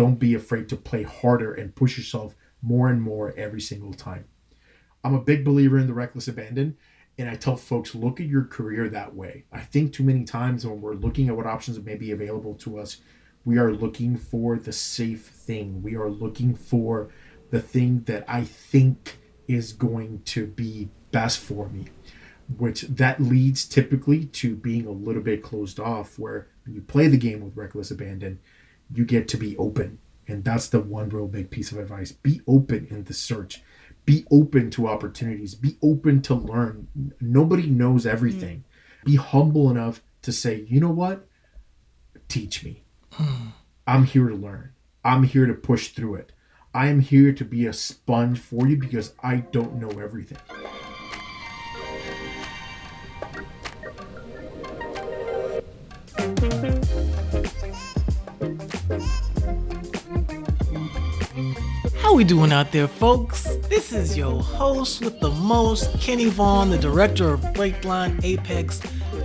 don't be afraid to play harder and push yourself more and more every single time. I'm a big believer in the reckless abandon. And I tell folks, look at your career that way. I think too many times when we're looking at what options may be available to us, we are looking for the safe thing. We are looking for the thing that I think is going to be best for me, which that leads typically to being a little bit closed off. Where you play the game with reckless abandon, you get to be open. And that's the one real big piece of advice. Be open in the search. Be open to opportunities. Be open to learn. Nobody knows everything. Mm. be humble enough to say you know what? Teach me. Mm. i'm here to learn. I'm here to push through it. I am here to be a sponge for you because i don't know everything we doing out there, folks? This is your host with the most, Kenny Vaughn, the director of Breakline Apex.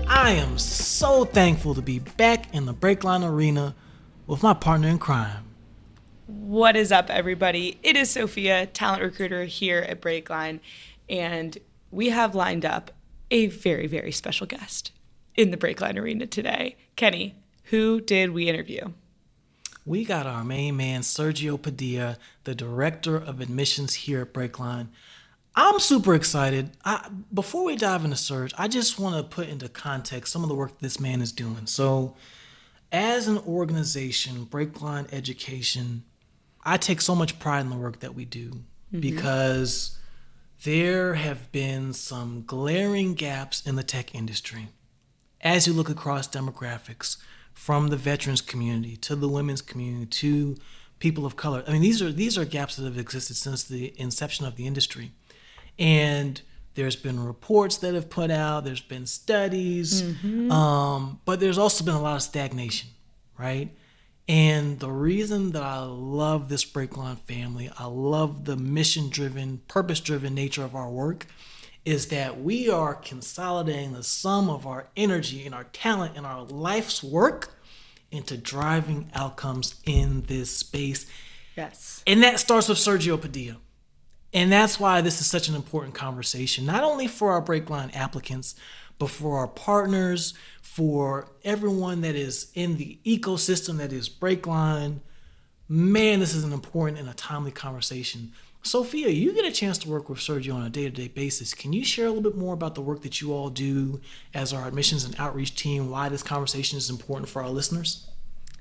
I am so thankful to be back in the Breakline arena with my partner in crime. What is up, everybody? It is Sophia, talent recruiter here at Breakline, and we have lined up a very, very special guest in the Breakline arena today. Kenny, who did we interview? We got our main man, Sergio Padilla, the director of admissions here at Breakline. I'm super excited. I, before we dive into Serge, I just want to put into context some of the work this man is doing. So, as an organization, Breakline Education, I take so much pride in the work that we do mm-hmm. because there have been some glaring gaps in the tech industry. As you look across demographics, from the veterans community to the women's community to people of color. I mean, these are these are gaps that have existed since the inception of the industry, and there's been reports that have put out. There's been studies, mm-hmm. um, but there's also been a lot of stagnation, right? And the reason that I love this Breakline family, I love the mission driven, purpose driven nature of our work, is that we are consolidating the sum of our energy and our talent and our life's work into driving outcomes in this space. Yes. And that starts with Sergio Padilla. And that's why this is such an important conversation, not only for our Breakline applicants, but for our partners, for everyone that is in the ecosystem that is Breakline. Man, this is an important and a timely conversation Sophia, you get a chance to work with Sergio on a day to day basis. Can you share a little bit more about the work that you all do as our admissions and outreach team, why this conversation is important for our listeners?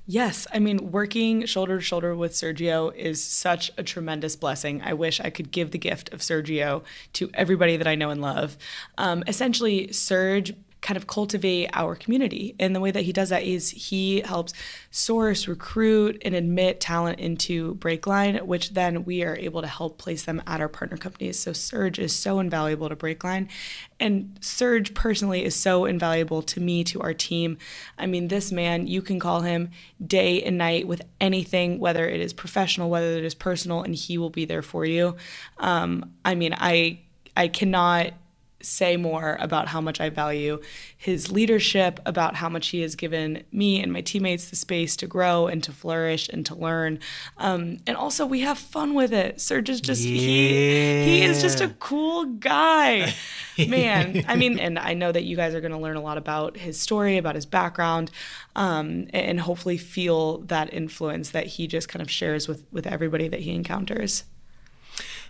Yes, I mean, working shoulder to shoulder with Sergio is such a tremendous blessing. I wish I could give the gift of Sergio to everybody that I know and love. Um, essentially, Serge kind of cultivate our community. And the way that he does that is he helps source, recruit, and admit talent into Breakline, which then we are able to help place them at our partner companies. So Serge is so invaluable to Breakline. And Serge personally is so invaluable to me, to our team. I mean, this man, you can call him day and night with anything, whether it is professional, whether it is personal, and he will be there for you. Um, I mean, I I cannot say more about how much I value his leadership, about how much he has given me and my teammates the space to grow and to flourish and to learn. Um, and also, we have fun with it. Serge is just, yeah. he, he is just a cool guy. Man, I mean, and I know that you guys are going to learn a lot about his story, about his background, um, and hopefully feel that influence that he just kind of shares with, with everybody that he encounters.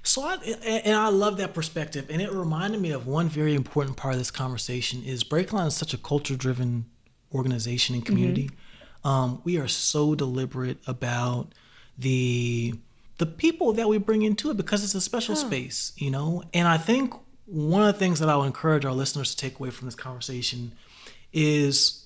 So I and I love that perspective, and it reminded me of one very important part of this conversation is Breakline is such a culture driven organization and community. Mm-hmm. Um, we are so deliberate about the the people that we bring into it because it's a special space, you know. And I think one of the things that I would encourage our listeners to take away from this conversation is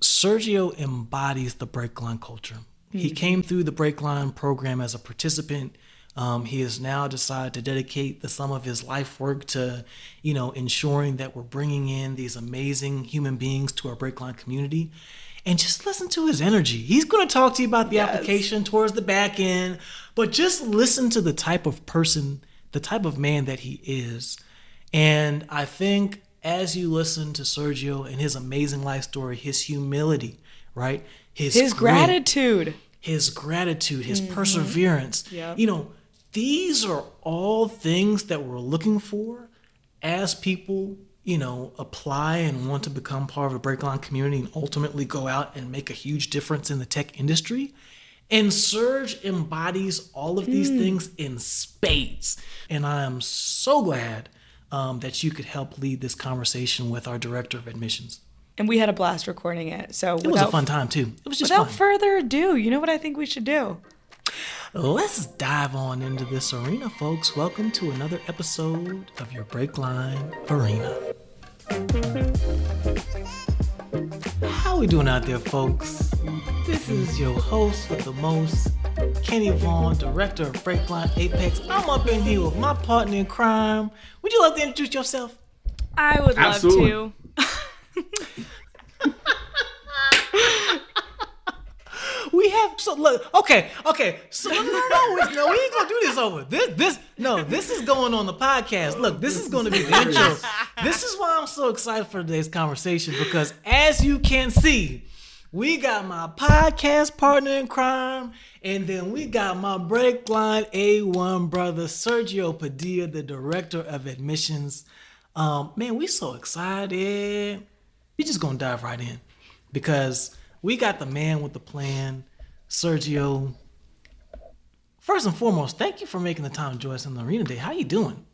Sergio embodies the Breakline culture. Mm-hmm. He came through the Breakline program as a participant um, he has now decided to dedicate the sum of his life work to, you know, ensuring that we're bringing in these amazing human beings to our Breakline community. And just listen to his energy. He's going to talk to you about the yes. application towards the back end, but just listen to the type of person, the type of man that he is. And I think as you listen to Sergio and his amazing life story, his humility, right? His, his gratitude his gratitude, his perseverance. Yep. You know, these are all things that we're looking for as people, you know, apply and want to become part of a Breakline community and ultimately go out and make a huge difference in the tech industry. And Serge embodies all of these things in spades. And I am so glad um, that you could help lead this conversation with our director of admissions. And we had a blast recording it. So It was a fun time too. It was just Without fun. further ado, you know what I think we should do? Let's dive on into this arena, folks. Welcome to another episode of your Breakline Arena. How are we doing out there, folks? This is your host with the most, Kenny Vaughn, director of Breakline Apex. I'm up in here with my partner in crime. Would you like to introduce yourself? I would love Absolutely. to. We have so look. Okay, okay. So no, no, no, it's- no. We ain't gonna do this over. This, this, no. This is going on the podcast. Look, this is going to be the intro. This is why I'm so excited for today's conversation because, as you can see, we got my podcast partner in crime, and then we got my Breakline A1 brother Sergio Padilla, the director of admissions. Um, man, we so excited. We just gonna dive right in because we got the man with the plan, Sergio. First and foremost, thank you for making the time to join us on the arena day. How you doing?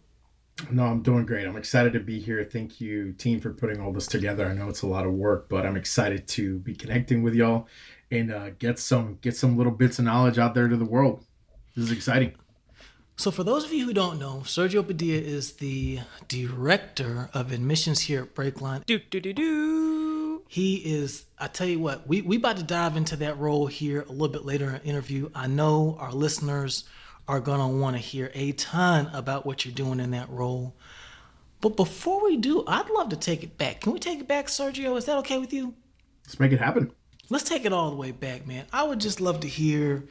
No, I'm doing great. I'm excited to be here. Thank you, team, for putting all this together. I know it's a lot of work, but I'm excited to be connecting with y'all and uh, get some get some little bits of knowledge out there to the world. This is exciting. So, for those of you who don't know, Sergio Padilla is the director of admissions here at Breakline. Do do do do. He is, I tell you what, we we about to dive into that role here a little bit later in our interview. I know our listeners are gonna want to hear a ton about what you're doing in that role. But before we do, I'd love to take it back. Can we take it back, Sergio? Is that okay with you? Let's make it happen. Let's take it all the way back, man. I would just love to hear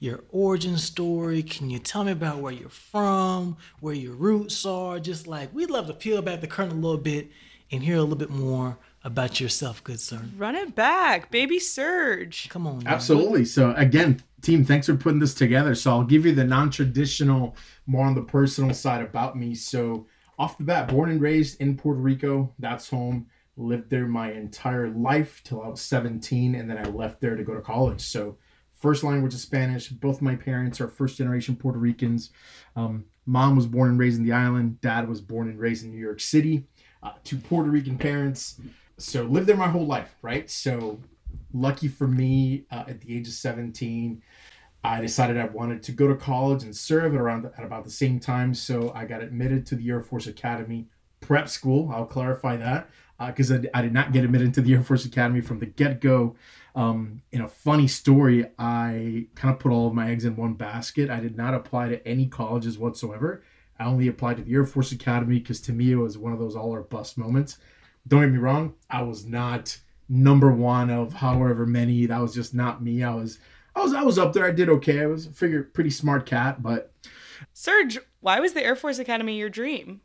your origin story. Can you tell me about where you're from, where your roots are? Just like we'd love to peel back the curtain a little bit and hear a little bit more about yourself, good sir. Run it back, baby Serge. Come on, man. Absolutely. So again, team, thanks for putting this together. So I'll give you the non-traditional, more on the personal side about me. So off the bat, born and raised in Puerto Rico. That's home. Lived there my entire life till I was 17, and then I left there to go to college. So first language is Spanish. Both my parents are first generation Puerto Ricans. Um, mom was born and raised in the island. Dad was born and raised in New York City. Uh, two Puerto Rican parents. So lived there my whole life, right? So lucky for me, uh, at the age of 17, I decided I wanted to go to college and serve at around at about the same time. So I got admitted to the Air Force Academy prep school. I'll clarify that because I, I did not get admitted to the Air Force Academy from the get go. Um, in a funny story, I kind of put all of my eggs in one basket. I did not apply to any colleges whatsoever. I only applied to the Air Force Academy because to me it was one of those all or bust moments. Don't get me wrong, I was not number one of however many. That was just not me. I was I was I was up there. I did okay. I was a figure pretty smart cat, but Serge, why was the Air Force Academy your dream?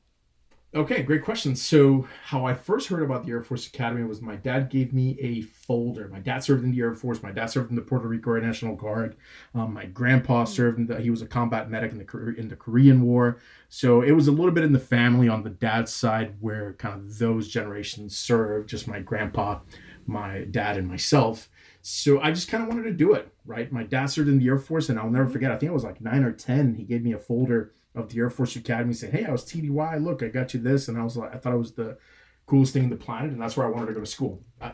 Okay, great question. So, how I first heard about the Air Force Academy was my dad gave me a folder. My dad served in the Air Force. My dad served in the Puerto Rico Air National Guard. Um, my grandpa served in the. He was a combat medic in the in the Korean War. So it was a little bit in the family on the dad's side where kind of those generations served. Just my grandpa, my dad, and myself. So I just kind of wanted to do it. Right. My dad served in the Air Force, and I'll never forget. I think I was like nine or ten. He gave me a folder of the Air Force Academy saying, Hey, I was TDY. Look, I got you this. And I was like, I thought it was the coolest thing in the planet. And that's where I wanted to go to school. Uh,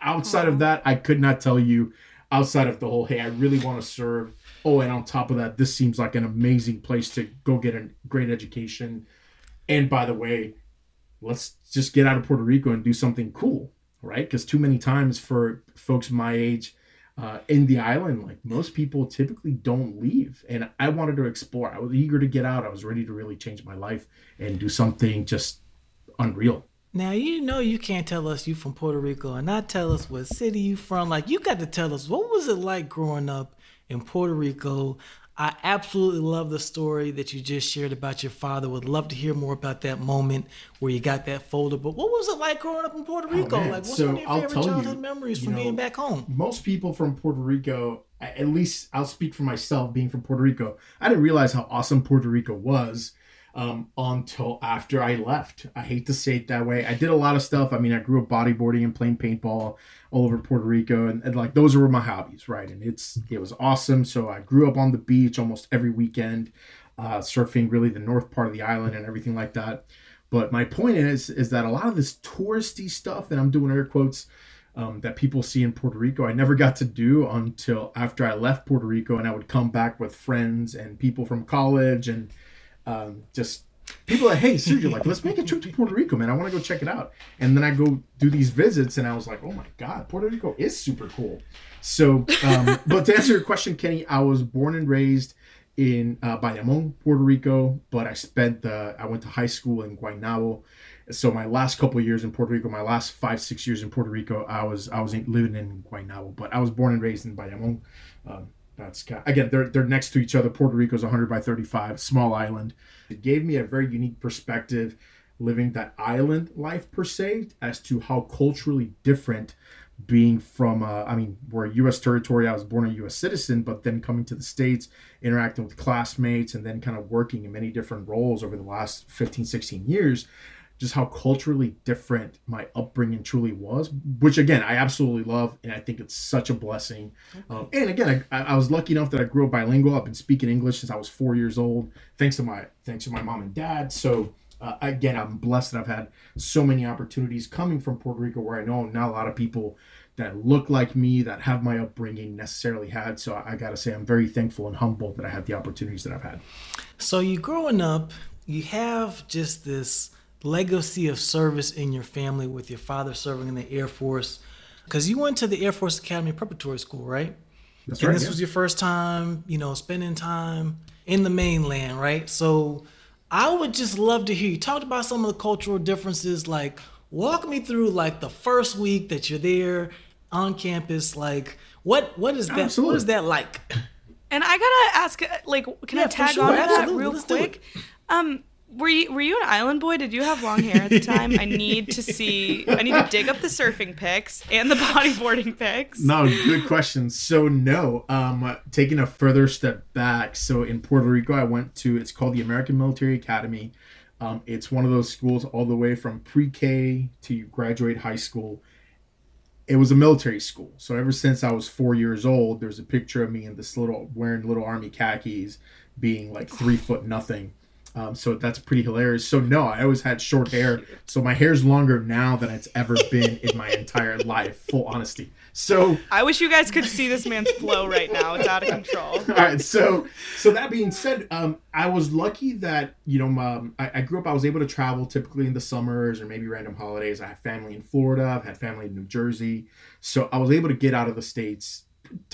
outside of that, I could not tell you outside of the whole, Hey, I really want to serve. Oh, and on top of that, this seems like an amazing place to go get a great education. And by the way, let's just get out of Puerto Rico and do something cool, right? Because too many times for folks my age, uh, in the island, like most people typically don't leave. And I wanted to explore. I was eager to get out. I was ready to really change my life and do something just unreal. Now you know you can't tell us you from Puerto Rico and not tell us what city you from. Like you got to tell us what was it like growing up in Puerto Rico. I absolutely love the story that you just shared about your father. Would love to hear more about that moment where you got that folder. But what was it like growing up in Puerto oh, Rico? Oh, like what's So, one of your favorite tell you, childhood memories you from know, being back home? Most people from Puerto Rico at least I'll speak for myself being from Puerto Rico. I didn't realize how awesome Puerto Rico was um, until after I left. I hate to say it that way. I did a lot of stuff. I mean, I grew up bodyboarding and playing paintball all over Puerto Rico, and, and like those were my hobbies, right? And it's it was awesome. So I grew up on the beach almost every weekend, uh, surfing really the north part of the island and everything like that. But my point is, is that a lot of this touristy stuff, and I'm doing air quotes, um, that people see in Puerto Rico, I never got to do until after I left Puerto Rico, and I would come back with friends and people from college and um, just people like, hey, Sergio, like, let's make a trip to Puerto Rico, man. I want to go check it out. And then I go do these visits, and I was like, oh my god, Puerto Rico is super cool. So, um, but to answer your question, Kenny, I was born and raised in uh, Bayamon, Puerto Rico, but I spent the I went to high school in Guaynabo. So my last couple years in Puerto Rico, my last five six years in Puerto Rico, I was I was living in Guaynabo, but I was born and raised in Bayamon. Um, that's again they're they're next to each other. Puerto Rico's 100 by 35, small island. It gave me a very unique perspective living that island life per se as to how culturally different being from uh, i mean we're a us territory i was born a us citizen but then coming to the states interacting with classmates and then kind of working in many different roles over the last 15 16 years just how culturally different my upbringing truly was, which again I absolutely love, and I think it's such a blessing. Okay. Um, and again, I, I, was lucky enough that I grew up bilingual. I've been speaking English since I was four years old, thanks to my thanks to my mom and dad. So uh, again, I'm blessed that I've had so many opportunities coming from Puerto Rico, where I know not a lot of people that look like me that have my upbringing necessarily had. So I, I got to say, I'm very thankful and humbled that I had the opportunities that I've had. So you growing up, you have just this legacy of service in your family with your father serving in the Air Force. Because you went to the Air Force Academy Preparatory School, right? That's and right. this yeah. was your first time, you know, spending time in the mainland, right? So I would just love to hear you talk about some of the cultural differences. Like, walk me through like the first week that you're there on campus. Like, what what is that? Absolutely. What is that like? And I gotta ask, like, can yeah, I tag sure. on to that real Let's quick? Um, were you were you an island boy? Did you have long hair at the time? I need to see. I need to dig up the surfing pics and the bodyboarding pics. No, good question. So no, um, taking a further step back. So in Puerto Rico, I went to. It's called the American Military Academy. Um, it's one of those schools all the way from pre-K to you graduate high school. It was a military school, so ever since I was four years old, there's a picture of me in this little wearing little army khakis, being like three foot nothing um, so that's pretty hilarious. So no, I always had short hair. So my hair's longer now than it's ever been in my entire life. Full honesty. So I wish you guys could see this man's flow right now. It's out of control. All right. So so that being said, um, I was lucky that you know um, I, I grew up. I was able to travel typically in the summers or maybe random holidays. I have family in Florida. I've had family in New Jersey. So I was able to get out of the states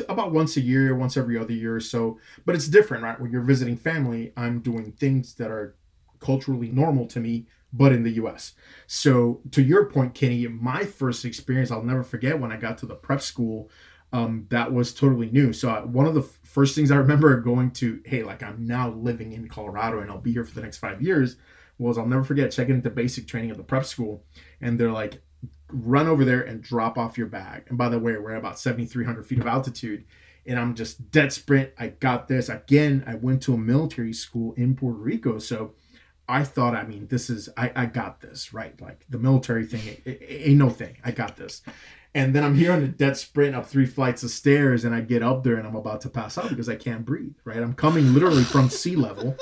about once a year, once every other year or so. But it's different, right? When you're visiting family, I'm doing things that are culturally normal to me, but in the US. So, to your point, Kenny, my first experience, I'll never forget when I got to the prep school. Um, that was totally new. So, uh, one of the f- first things I remember going to, hey, like I'm now living in Colorado and I'll be here for the next five years, was I'll never forget checking into basic training at the prep school. And they're like, run over there and drop off your bag. And by the way, we're at about 7,300 feet of altitude. And I'm just dead sprint. I got this. Again, I went to a military school in Puerto Rico. So I thought, I mean, this is, I, I got this, right? Like the military thing, it, it, it ain't no thing. I got this. And then I'm here on a dead sprint up three flights of stairs, and I get up there and I'm about to pass out because I can't breathe. Right, I'm coming literally from sea level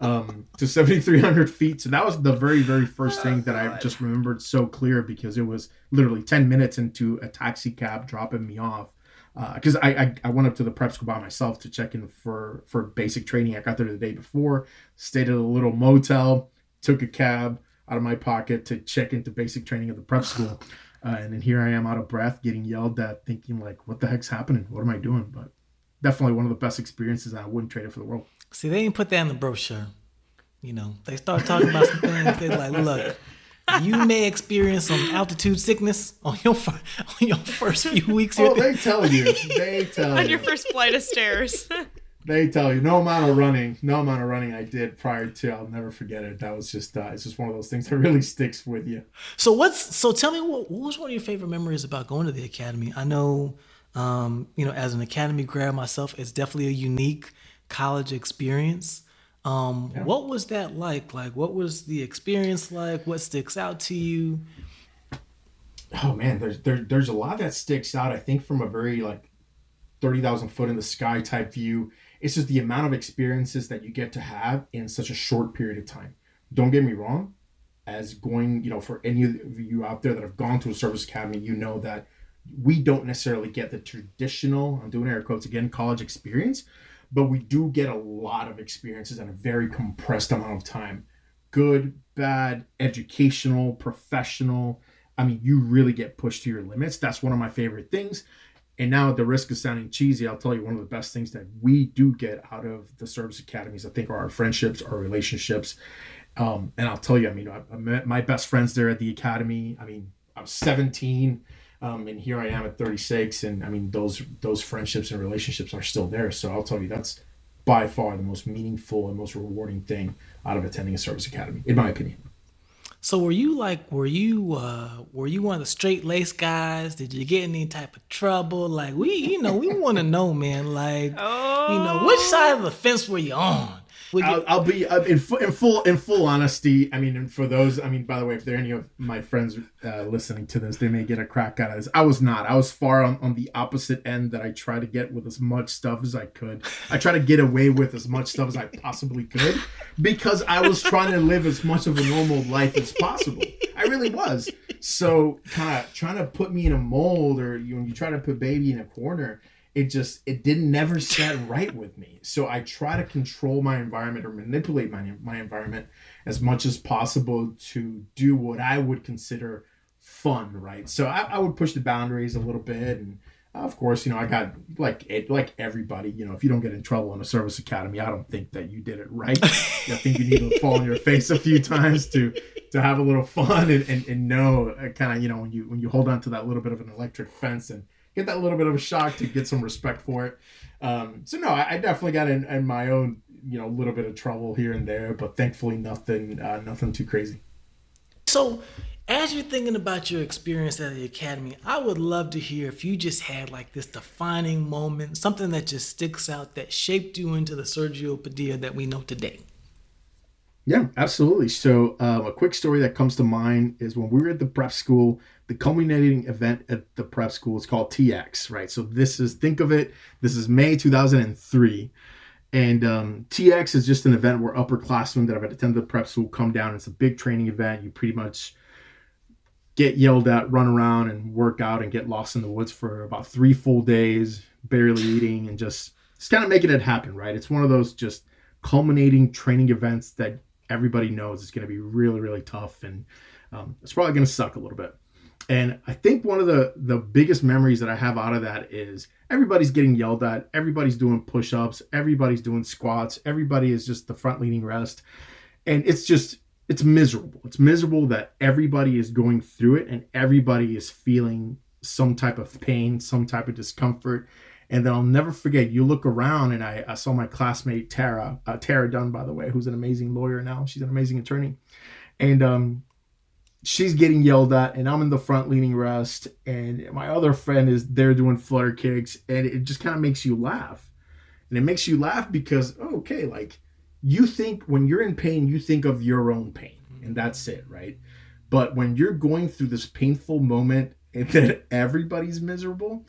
um, to 7,300 feet. So that was the very, very first thing that I just remembered so clear because it was literally 10 minutes into a taxi cab dropping me off. Because uh, I, I, I went up to the prep school by myself to check in for for basic training. I got there the day before, stayed at a little motel, took a cab out of my pocket to check into basic training at the prep school. Uh, and then here I am out of breath, getting yelled at, thinking like, "What the heck's happening? What am I doing?" But definitely one of the best experiences, and I wouldn't trade it for the world. See, they didn't put that in the brochure. You know, they start talking about some things. They're like, "Look, you may experience some altitude sickness on your on your first few weeks." oh, they tell you. They tell you. on your first flight of stairs. they tell you no amount of running, no amount of running I did prior to. I'll never forget it. That was just uh, it's just one of those things that really sticks with you. So what's so tell me what, what was one of your favorite memories about going to the academy? I know Um, you know, as an academy grad myself, it's definitely a unique college experience. Um, yeah. What was that like? Like, what was the experience like? What sticks out to you? Oh man, there's there, there's a lot that sticks out. I think from a very like thirty thousand foot in the sky type view. It's just the amount of experiences that you get to have in such a short period of time. Don't get me wrong, as going, you know, for any of you out there that have gone to a service academy, you know that we don't necessarily get the traditional, I'm doing air quotes again, college experience, but we do get a lot of experiences in a very compressed amount of time. Good, bad, educational, professional. I mean, you really get pushed to your limits. That's one of my favorite things. And now, at the risk of sounding cheesy, I'll tell you one of the best things that we do get out of the service academies, I think, are our friendships, our relationships. Um, and I'll tell you, I mean, I, I, met my best friends there at the academy. I mean, I was 17, um, and here I am at 36, and I mean, those those friendships and relationships are still there. So I'll tell you, that's by far the most meaningful and most rewarding thing out of attending a service academy, in my opinion. So were you like were you uh were you one of the straight lace guys? Did you get any type of trouble? Like we you know, we wanna know, man. Like oh. you know, which side of the fence were you on? I'll, I'll, be uh, in, in full in full honesty. I mean, for those, I mean, by the way, if there are any of my friends uh, listening to this, they may get a crack out of this. I was not. I was far on, on the opposite end that I try to get with as much stuff as I could. I try to get away with as much stuff as I possibly could because I was trying to live as much of a normal life as possible. I really was. So, kind of trying to put me in a mold, or you, when you try to put baby in a corner it just it didn't never set right with me. So i try to control my environment or manipulate my, my environment as much as possible to do what i would consider fun right? So i, I would push the boundaries a little bit and of course you know i got like it like everybody you know if you don't get in trouble in a service academy i don't think that you did it right. I think you need to fall on your face a few times to to have a little fun and, and, and know uh, kind of you know when you when you hold on to that little bit of an electric fence and get that little bit of a shock to get some respect for it. Um, so no, I, I definitely got in, in, my own you know little bit of trouble here and there, but thankfully nothing uh, nothing too crazy. So. As you're thinking about your experience at the academy, I would love to hear if you just had like this defining moment, something that just sticks out that shaped you into the Sergio Padilla that we know today. Yeah, absolutely. So, um, a quick story that comes to mind is when we were at the prep school, the culminating event at the prep school is called TX, right? So, this is, think of it, this is May 2003. And um, TX is just an event where upperclassmen that have attended the prep school come down. It's a big training event. You pretty much get yelled at, run around, and work out and get lost in the woods for about three full days, barely eating, and just, just kind of making it happen, right? It's one of those just culminating training events that everybody knows it's going to be really, really tough, and um, it's probably going to suck a little bit. And I think one of the the biggest memories that I have out of that is everybody's getting yelled at, everybody's doing push-ups, everybody's doing squats, everybody is just the front leaning rest, and it's just it's miserable. It's miserable that everybody is going through it and everybody is feeling some type of pain, some type of discomfort, and then I'll never forget, you look around and I, I saw my classmate Tara, uh, Tara Dunn, by the way, who's an amazing lawyer now. She's an amazing attorney. And um, she's getting yelled at, and I'm in the front leaning rest. And my other friend is there doing flutter kicks. And it just kind of makes you laugh. And it makes you laugh because, okay, like you think when you're in pain, you think of your own pain, and that's it, right? But when you're going through this painful moment and then everybody's miserable,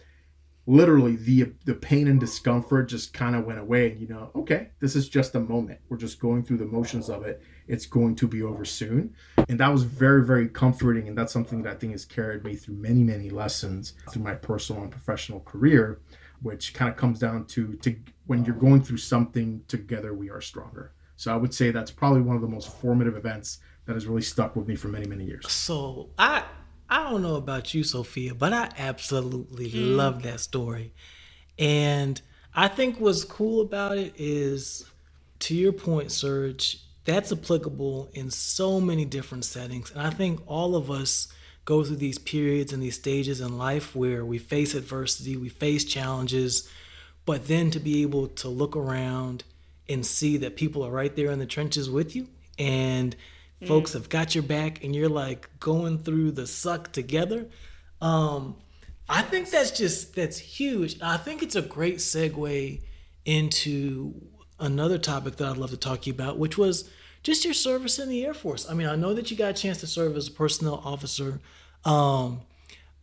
literally the the pain and discomfort just kind of went away and you know okay this is just a moment. We're just going through the motions of it. It's going to be over soon. And that was very very comforting and that's something that i think has carried me through many many lessons through my personal and professional career which kind of comes down to to when you're going through something together we are stronger. So i would say that's probably one of the most formative events that has really stuck with me for many many years. So i I don't know about you, Sophia, but I absolutely mm. love that story. And I think what's cool about it is, to your point, Serge, that's applicable in so many different settings. And I think all of us go through these periods and these stages in life where we face adversity, we face challenges, but then to be able to look around and see that people are right there in the trenches with you and mm. folks have got your back and you're like going through the suck together um, I think that's just that's huge. I think it's a great segue into another topic that I'd love to talk to you about, which was just your service in the Air Force. I mean, I know that you got a chance to serve as a personnel officer. Um,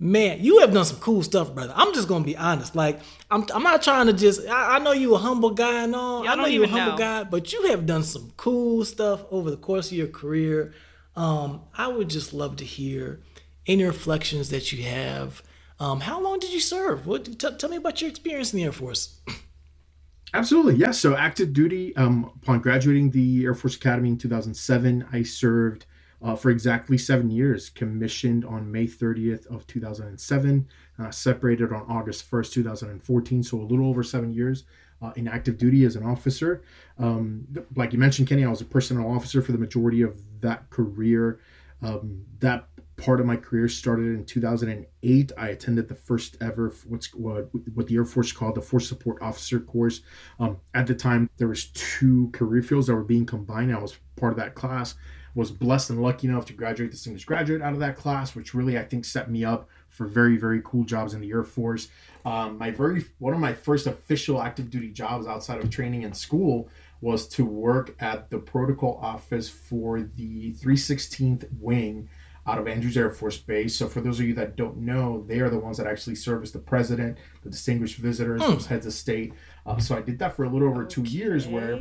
man, you have done some cool stuff, brother. I'm just gonna be honest. Like, I'm, I'm not trying to just. I, I know you a humble guy and all. Yeah, I I know don't you a humble know. guy, but you have done some cool stuff over the course of your career. Um, I would just love to hear any reflections that you have. Um, how long did you serve? What? T- tell me about your experience in the Air Force. Absolutely, yes. So active duty. Um, upon graduating the Air Force Academy in 2007, I served uh, for exactly seven years. Commissioned on May 30th of 2007. Uh, separated on August 1st, 2014. So a little over seven years uh, in active duty as an officer. Um, like you mentioned, Kenny, I was a personnel officer for the majority of that career. Um, that part of my career started in 2008. I attended the first ever what's what, what the Air Force called the Force Support Officer course. Um, at the time, there was two career fields that were being combined. I was part of that class. Was blessed and lucky enough to graduate distinguished graduate out of that class, which really I think set me up for very very cool jobs in the Air Force. Um, my very one of my first official active duty jobs outside of training and school was to work at the protocol office for the 316th wing out of Andrews Air Force Base. So for those of you that don't know, they are the ones that actually service the president, the distinguished visitors, those heads of state. Uh, so I did that for a little over two years, where,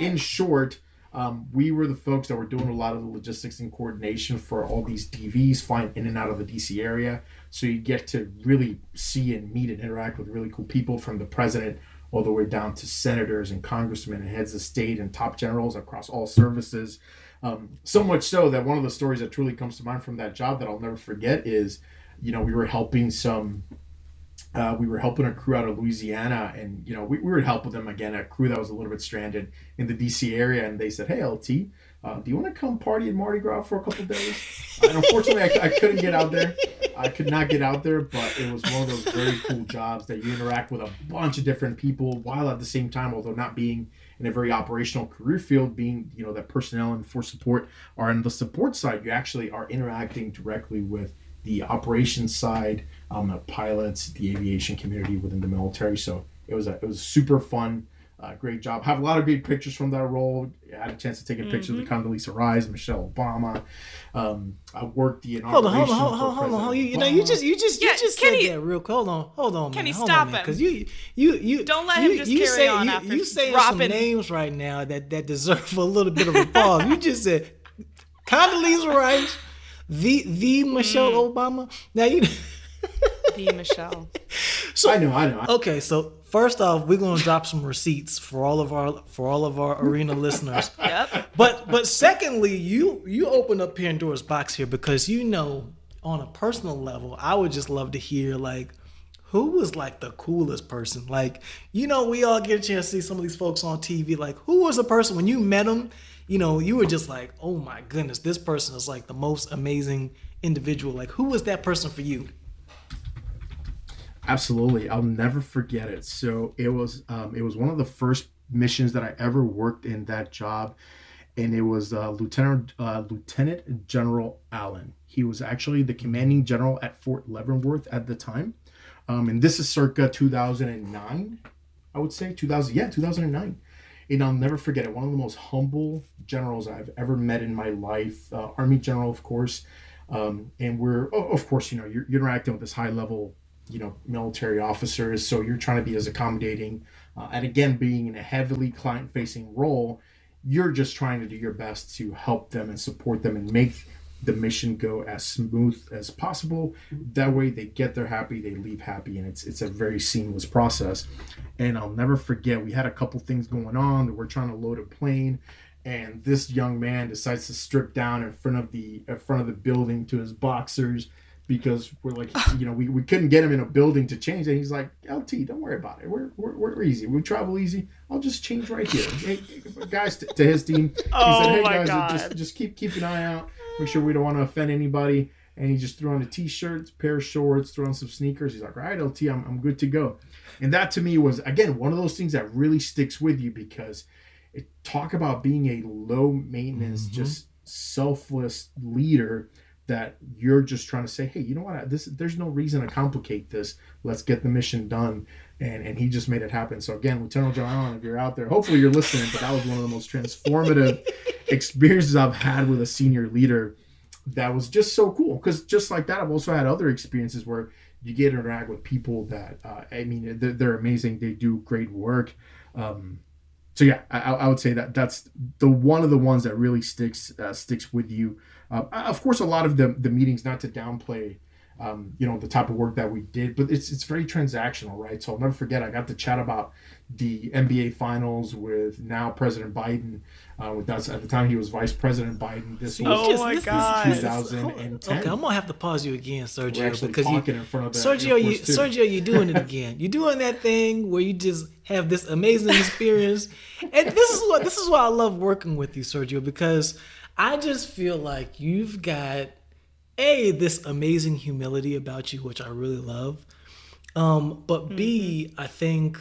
in short, um, we were the folks that were doing a lot of the logistics and coordination for all these DVs flying in and out of the DC area. So you get to really see and meet and interact with really cool people from the president all the way down to senators and congressmen and heads of state and top generals across all services. Um, so much so that one of the stories that truly comes to mind from that job that I'll never forget is, you know, we were helping some, uh, we were helping a crew out of Louisiana, and you know, we, we were helping them again, a crew that was a little bit stranded in the DC area, and they said, "Hey, LT, uh, do you want to come party at Mardi Gras for a couple days?" and unfortunately, I, I couldn't get out there. I could not get out there, but it was one of those very cool jobs that you interact with a bunch of different people while at the same time, although not being in a very operational career field, being you know that personnel and force support are on the support side, you actually are interacting directly with the operations side, um, the pilots, the aviation community within the military. So it was a it was super fun. Uh, great job. Have a lot of great pictures from that role. I had a chance to take a picture of the Condoleezza Rice, Michelle Obama. Um, I worked the Hold inauguration. on, hold on, hold on, hold on, hold on. You, you know, you just, you just, Yeah, you just Kenny- said that real. Hold on, hold on, Kenny, man. Hold stop on, man, him. Because you, you, you Don't let you, him just you carry say, on you, after you saying some dropping- names right now that that deserve a little bit of a pause. you just said Condoleezza Rice, the the Michelle Mm. Obama. Now you. The Michelle. So I know, I know. Okay, so first off, we're gonna drop some receipts for all of our for all of our arena listeners. Yep. But but secondly, you you open up Pandora's box here because you know on a personal level, I would just love to hear like who was like the coolest person. Like you know, we all get a chance to see some of these folks on TV. Like who was the person when you met them? You know, you were just like, oh my goodness, this person is like the most amazing individual. Like who was that person for you? Absolutely, I'll never forget it. So it was um, it was one of the first missions that I ever worked in that job, and it was uh, Lieutenant uh, Lieutenant General Allen. He was actually the commanding general at Fort Leavenworth at the time, um, and this is circa 2009, I would say 2000. Yeah, 2009. And I'll never forget it. One of the most humble generals I've ever met in my life. Uh, Army general, of course. Um, and we're, of course, you know, you're, you're interacting with this high level you know military officers. So you're trying to be as accommodating uh, and again being in a heavily client facing role you're just trying to do your best to help them and support them and make the mission go as smooth as possible. That way they get there happy they leave happy and it's it's a very seamless process. And i'll never forget we had a couple things going on that we're trying to load a plane and this young man decides to strip down in front of the in front of the building to his boxers because we're like you know we, we couldn't get him in a building to change. And he's like lt don't worry about it. We're, we're, we're easy. We travel easy. I'll just change right here. Hey, guys to, to his team. He Oh said hey my guys God. just just keep keep an eye out. Make sure we don't want to offend anybody. And he just threw on a t-shirt pair of shorts threw on some sneakers. He's like all right lt I'm, I'm good to go. And that to me was again one of those things that really sticks with you because it, talk about being a low maintenance mm-hmm. just selfless leader that you're just trying to say, hey, you know what? This there's no reason to complicate this. Let's get the mission done. And and he just made it happen. So again, Lieutenant John Allen, if you're out there, hopefully you're listening. But that was one of the most transformative experiences I've had with a senior leader. That was just so cool because just like that, I've also had other experiences where you get to interact with people that uh, I mean they're, they're, amazing. They do great work. Um, so yeah, I, I, would say that that's the one of the ones that really sticks uh, sticks with you. Uh, of course, a lot of the the meetings, not to downplay, um, you know, the type of work that we did, but it's it's very transactional, right? So I'll never forget. I got to chat about the NBA Finals with now President Biden. Uh, with that, at the time he was Vice President Biden. This was oh my god, 2010. Okay, I'm gonna have to pause you again, Sergio, because you, Sergio, you, Sergio, you're doing it again. You're doing that thing where you just have this amazing experience, and this is what this is why I love working with you, Sergio, because I just feel like you've got a this amazing humility about you, which I really love. Um, but mm-hmm. B, I think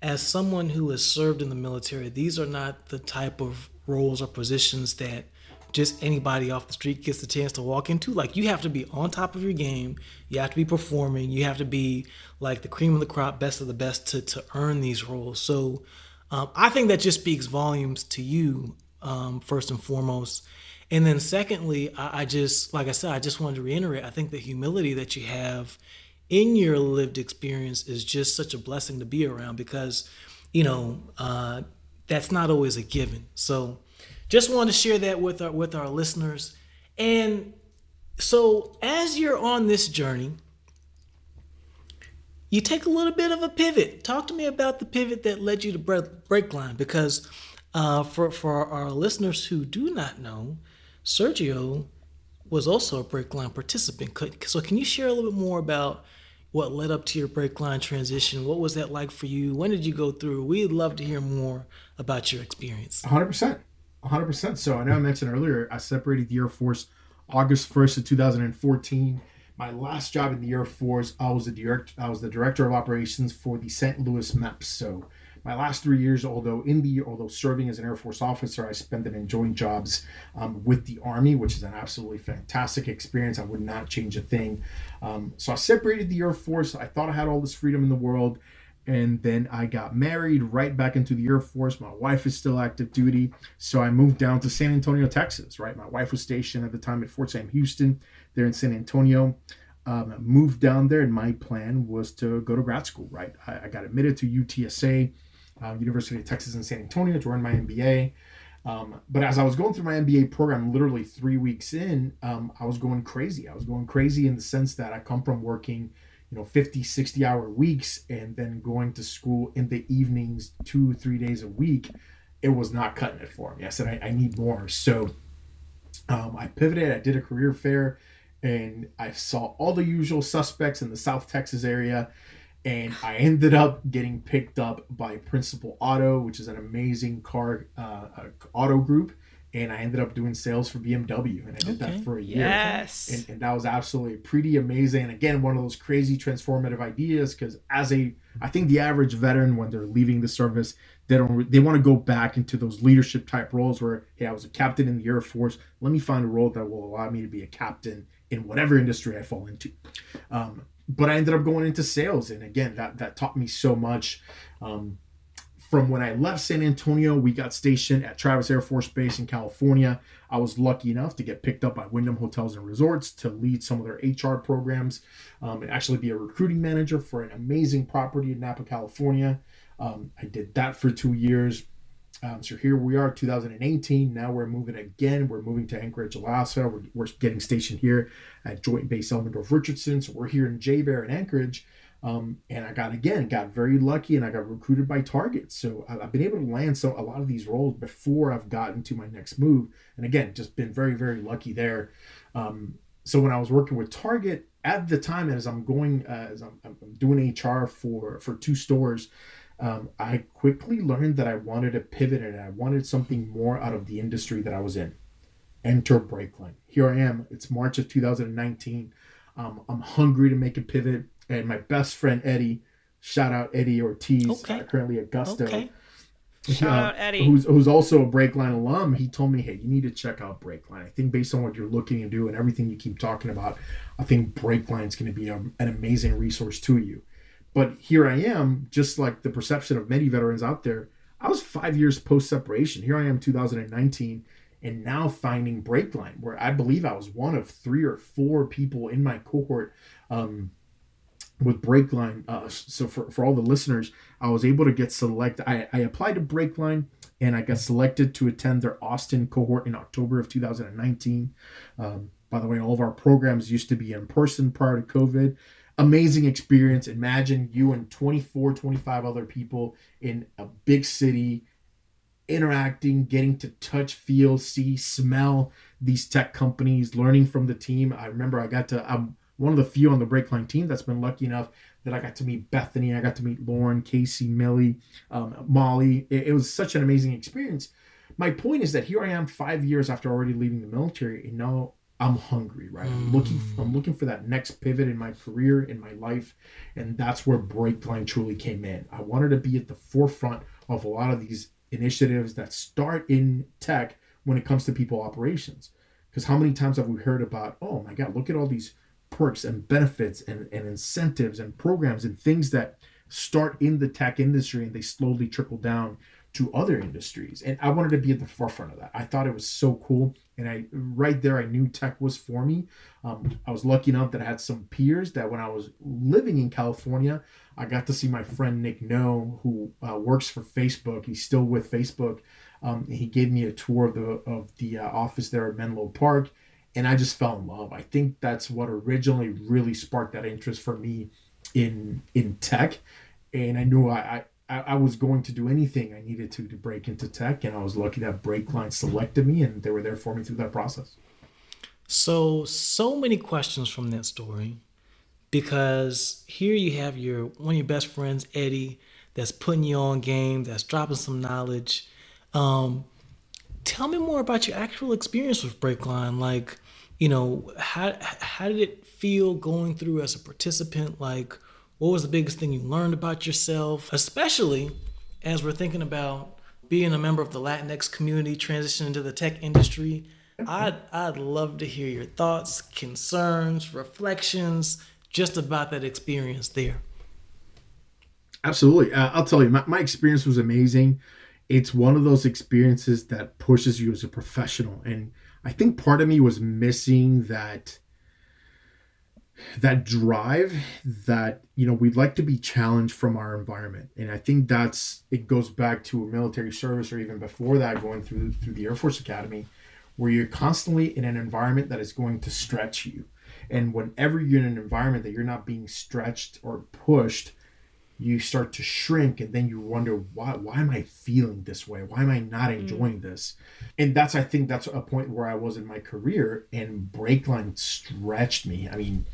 as someone who has served in the military, these are not the type of roles or positions that just anybody off the street gets the chance to walk into. Like you have to be on top of your game, you have to be performing, you have to be like the cream of the crop, best of the best to to earn these roles. So um, I think that just speaks volumes to you um, first and foremost. And then secondly, I, I just like I said, I just wanted to reiterate. I think the humility that you have in your lived experience is just such a blessing to be around because, you know, uh, that's not always a given. So, just want to share that with our with our listeners. And so, as you're on this journey, you take a little bit of a pivot. Talk to me about the pivot that led you to Breakline, because uh, for for our listeners who do not know, Sergio was also a Breakline participant. So, can you share a little bit more about what led up to your Breakline transition. What was that like for you? When did you go through? We'd love to hear more about your experience. 100%. 100%. So I know I mentioned earlier, I separated the Air Force August 1st of 2014. My last job in the Air Force, I was the direct, I was the director of operations for the St. Louis MEPS. So my last three years, although in the although serving as an Air Force officer, I spent them in joint jobs um, with the Army, which is an absolutely fantastic experience. I would not change a thing. Um, so I separated the Air Force. I thought I had all this freedom in the world. And then I got married right back into the Air Force. My wife is still active duty. So I moved down to San Antonio, Texas, right? My wife was stationed at the time at Fort Sam Houston there in San Antonio. Um, moved down there, and my plan was to go to grad school, right? I, I got admitted to UTSA uh, University of Texas in San Antonio to earn my MBA. Um, but as I was going through my MBA program, literally three weeks in, um, I was going crazy. I was going crazy in the sense that I come from working, you know, 50, 60 hour weeks and then going to school in the evenings, two, three days a week. It was not cutting it for me. I said, I, I need more. So um, I pivoted. I did a career fair and I saw all the usual suspects in the South Texas area and I ended up getting picked up by Principal Auto, which is an amazing car uh, auto group. And I ended up doing sales for BMW, and I did okay. that for a year. Yes, and, and that was absolutely pretty amazing. And again, one of those crazy transformative ideas because as a, I think the average veteran when they're leaving the service, they don't they want to go back into those leadership type roles where hey, I was a captain in the Air Force. Let me find a role that will allow me to be a captain in whatever industry I fall into. Um, but I ended up going into sales, and again, that that taught me so much. Um, from when I left San Antonio, we got stationed at Travis Air Force Base in California. I was lucky enough to get picked up by Wyndham Hotels and Resorts to lead some of their HR programs um, and actually be a recruiting manager for an amazing property in Napa, California. Um, I did that for two years. Um, so here we are, 2018. Now we're moving again. We're moving to Anchorage, Alaska. We're, we're getting stationed here at Joint Base Elmendorf Richardson. So we're here in JBER in Anchorage. Um, and I got again got very lucky, and I got recruited by Target. So I've been able to land so a lot of these roles before I've gotten to my next move. And again, just been very very lucky there. Um, so when I was working with Target at the time, as I'm going, uh, as I'm, I'm doing HR for for two stores um, I quickly learned that I wanted to pivot and I wanted something more out of the industry that I was in. Enter Breakline. Here I am. It's March of 2019. Um, I'm hungry to make a pivot. And my best friend Eddie, shout out Eddie Ortiz, okay. uh, currently at Gusto. Okay. Shout uh, out Eddie. who's who's also a Breakline alum. He told me, "Hey, you need to check out Breakline. I think based on what you're looking to do and everything you keep talking about, I think Breakline is going to be a, an amazing resource to you." But here I am, just like the perception of many veterans out there. I was five years post separation. Here I am, 2019, and now finding Breakline, where I believe I was one of three or four people in my cohort um, with Breakline. Uh, so for, for all the listeners, I was able to get selected. I, I applied to Breakline and I got selected to attend their Austin cohort in October of 2019. Um, by the way, all of our programs used to be in person prior to COVID. Amazing experience. Imagine you and 24, 25 other people in a big city interacting, getting to touch, feel, see, smell these tech companies, learning from the team. I remember I got to, I'm one of the few on the Breakline team that's been lucky enough that I got to meet Bethany, I got to meet Lauren, Casey, Millie, um, Molly. It, it was such an amazing experience. My point is that here I am five years after already leaving the military, and now I'm hungry, right? I'm looking for, I'm looking for that next pivot in my career, in my life, and that's where Breakline truly came in. I wanted to be at the forefront of a lot of these initiatives that start in tech when it comes to people operations. Because how many times have we heard about, oh my God, look at all these perks and benefits and, and incentives and programs and things that start in the tech industry and they slowly trickle down to other industries. And I wanted to be at the forefront of that. I thought it was so cool. And I right there I knew tech was for me. Um, I was lucky enough that I had some peers that when I was living in California, I got to see my friend Nick No, who uh, works for Facebook. He's still with Facebook. Um, he gave me a tour of the of the uh, office there at Menlo Park, and I just fell in love. I think that's what originally really sparked that interest for me in in tech, and I knew I. I I was going to do anything I needed to to break into tech, and I was lucky that Breakline selected me, and they were there for me through that process. So, so many questions from that story because here you have your one of your best friends, Eddie, that's putting you on game, that's dropping some knowledge. Um, tell me more about your actual experience with Breakline. Like, you know, how how did it feel going through as a participant? Like, what was the biggest thing you learned about yourself, especially as we're thinking about being a member of the Latinx community, transitioning to the tech industry? I'd I'd love to hear your thoughts, concerns, reflections, just about that experience there. Absolutely. Uh, I'll tell you, my, my experience was amazing. It's one of those experiences that pushes you as a professional. And I think part of me was missing that that drive that you know we'd like to be challenged from our environment. And i think that's it goes back to military service or even before that going through through the air force academy where you're constantly in an environment that is going to stretch you. And whenever you're in an environment that you're not being stretched or pushed you start to shrink and then you wonder why why am i feeling this way? Why am i not enjoying mm. this? And that's i think that's a point where i was in my career and breakline stretched me. I mean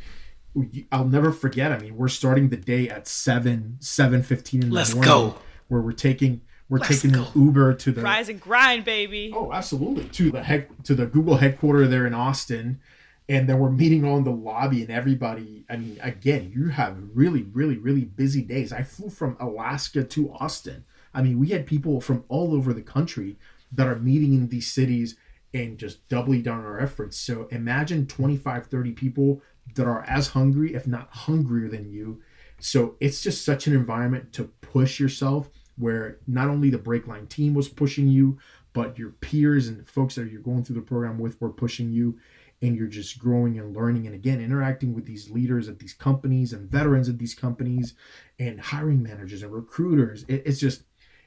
i'll never forget i mean we're starting the day at 7 7 15 in the let's morning go. where we're taking we're Let's taking go. an uber to the rise and grind baby. Oh absolutely. To the head to the google headquarters there in austin. And then we're meeting on the lobby and everybody i mean again you have really really really busy days. I flew from alaska to austin. I mean we had people from all over the country that are meeting in these cities and just doubling down our efforts. So imagine 25 30 people that are as hungry if not hungrier than you. So it's just such an environment to push yourself where not only the Breakline team was pushing you but your peers and folks that you're going through the program with were pushing you. And you're just growing and learning and again interacting with these leaders at these companies and veterans at these companies and hiring managers and recruiters. It, it's just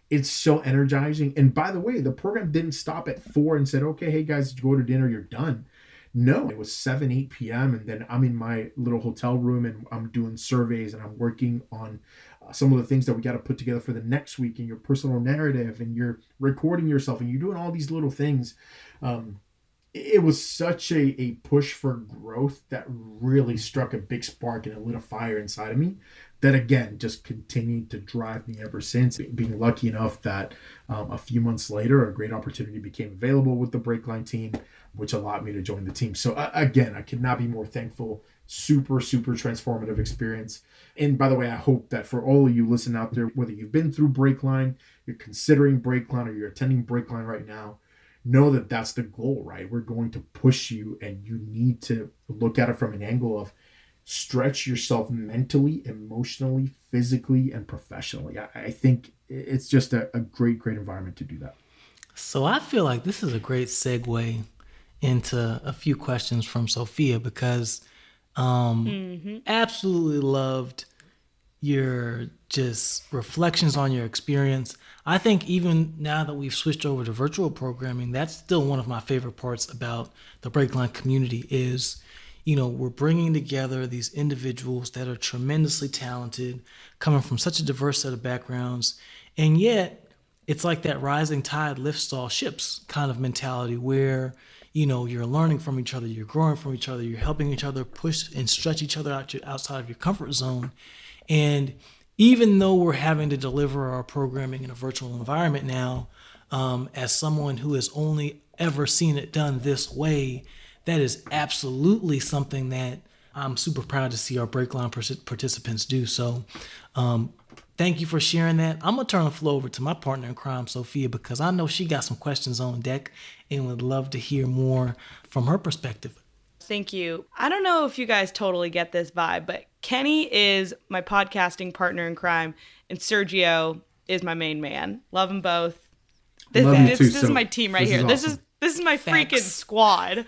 it's so energizing. And by the way the program didn't stop at four and said okay hey guys go to dinner. You're done no. It was 7 8 p.m and then i'm in my little hotel room and i'm doing surveys and i'm working on uh, some of the things that we got to put together for the next week and your personal narrative and you're recording yourself and you're doing all these little things. Um, it was such a, a push for growth that really struck a big spark and it lit a fire inside of me that again just continued to drive me ever since. Being lucky enough that um, a few months later a great opportunity became available with the breakline team which allowed me to join the team so uh, again i could not be more thankful super, super transformative experience. And by the way, I hope that for all of you listening out there, whether you've been through Breakline, you're considering Breakline, or you're attending Breakline right now, know that that's the goal, right? We're going to push you, and you need to look at it from an angle of stretch yourself mentally, emotionally, physically, and professionally. I, I think it's just a, a great, great environment to do that. So I feel like this is a great segue into a few questions from Sophia because um mm-hmm. absolutely loved your just reflections on your experience. I think even now that we've switched over to virtual programming, that's still one of my favorite parts about the Breakline community is you know, we're bringing together these individuals that are tremendously talented, coming from such a diverse set of backgrounds, and yet it's like that rising tide lifts all ships kind of mentality where you know you're learning from each other you're growing from each other you're helping each other push and stretch each other out outside of your comfort zone. And even though we're having to deliver our programming in a virtual environment now um, as someone who has only ever seen it done this way that is absolutely something that i'm super proud to see our breakline participants do. So um, Thank you for sharing that. I'm gonna turn the floor over to my partner in crime, Sophia, because I know she got some questions on deck and would love to hear more from her perspective. Thank you. I don't know if you guys totally get this vibe, but Kenny is my podcasting partner in crime, and Sergio is my main man. Love them both. This, this, too, this so is my team right this here. Is this is this is my Thanks. freaking squad.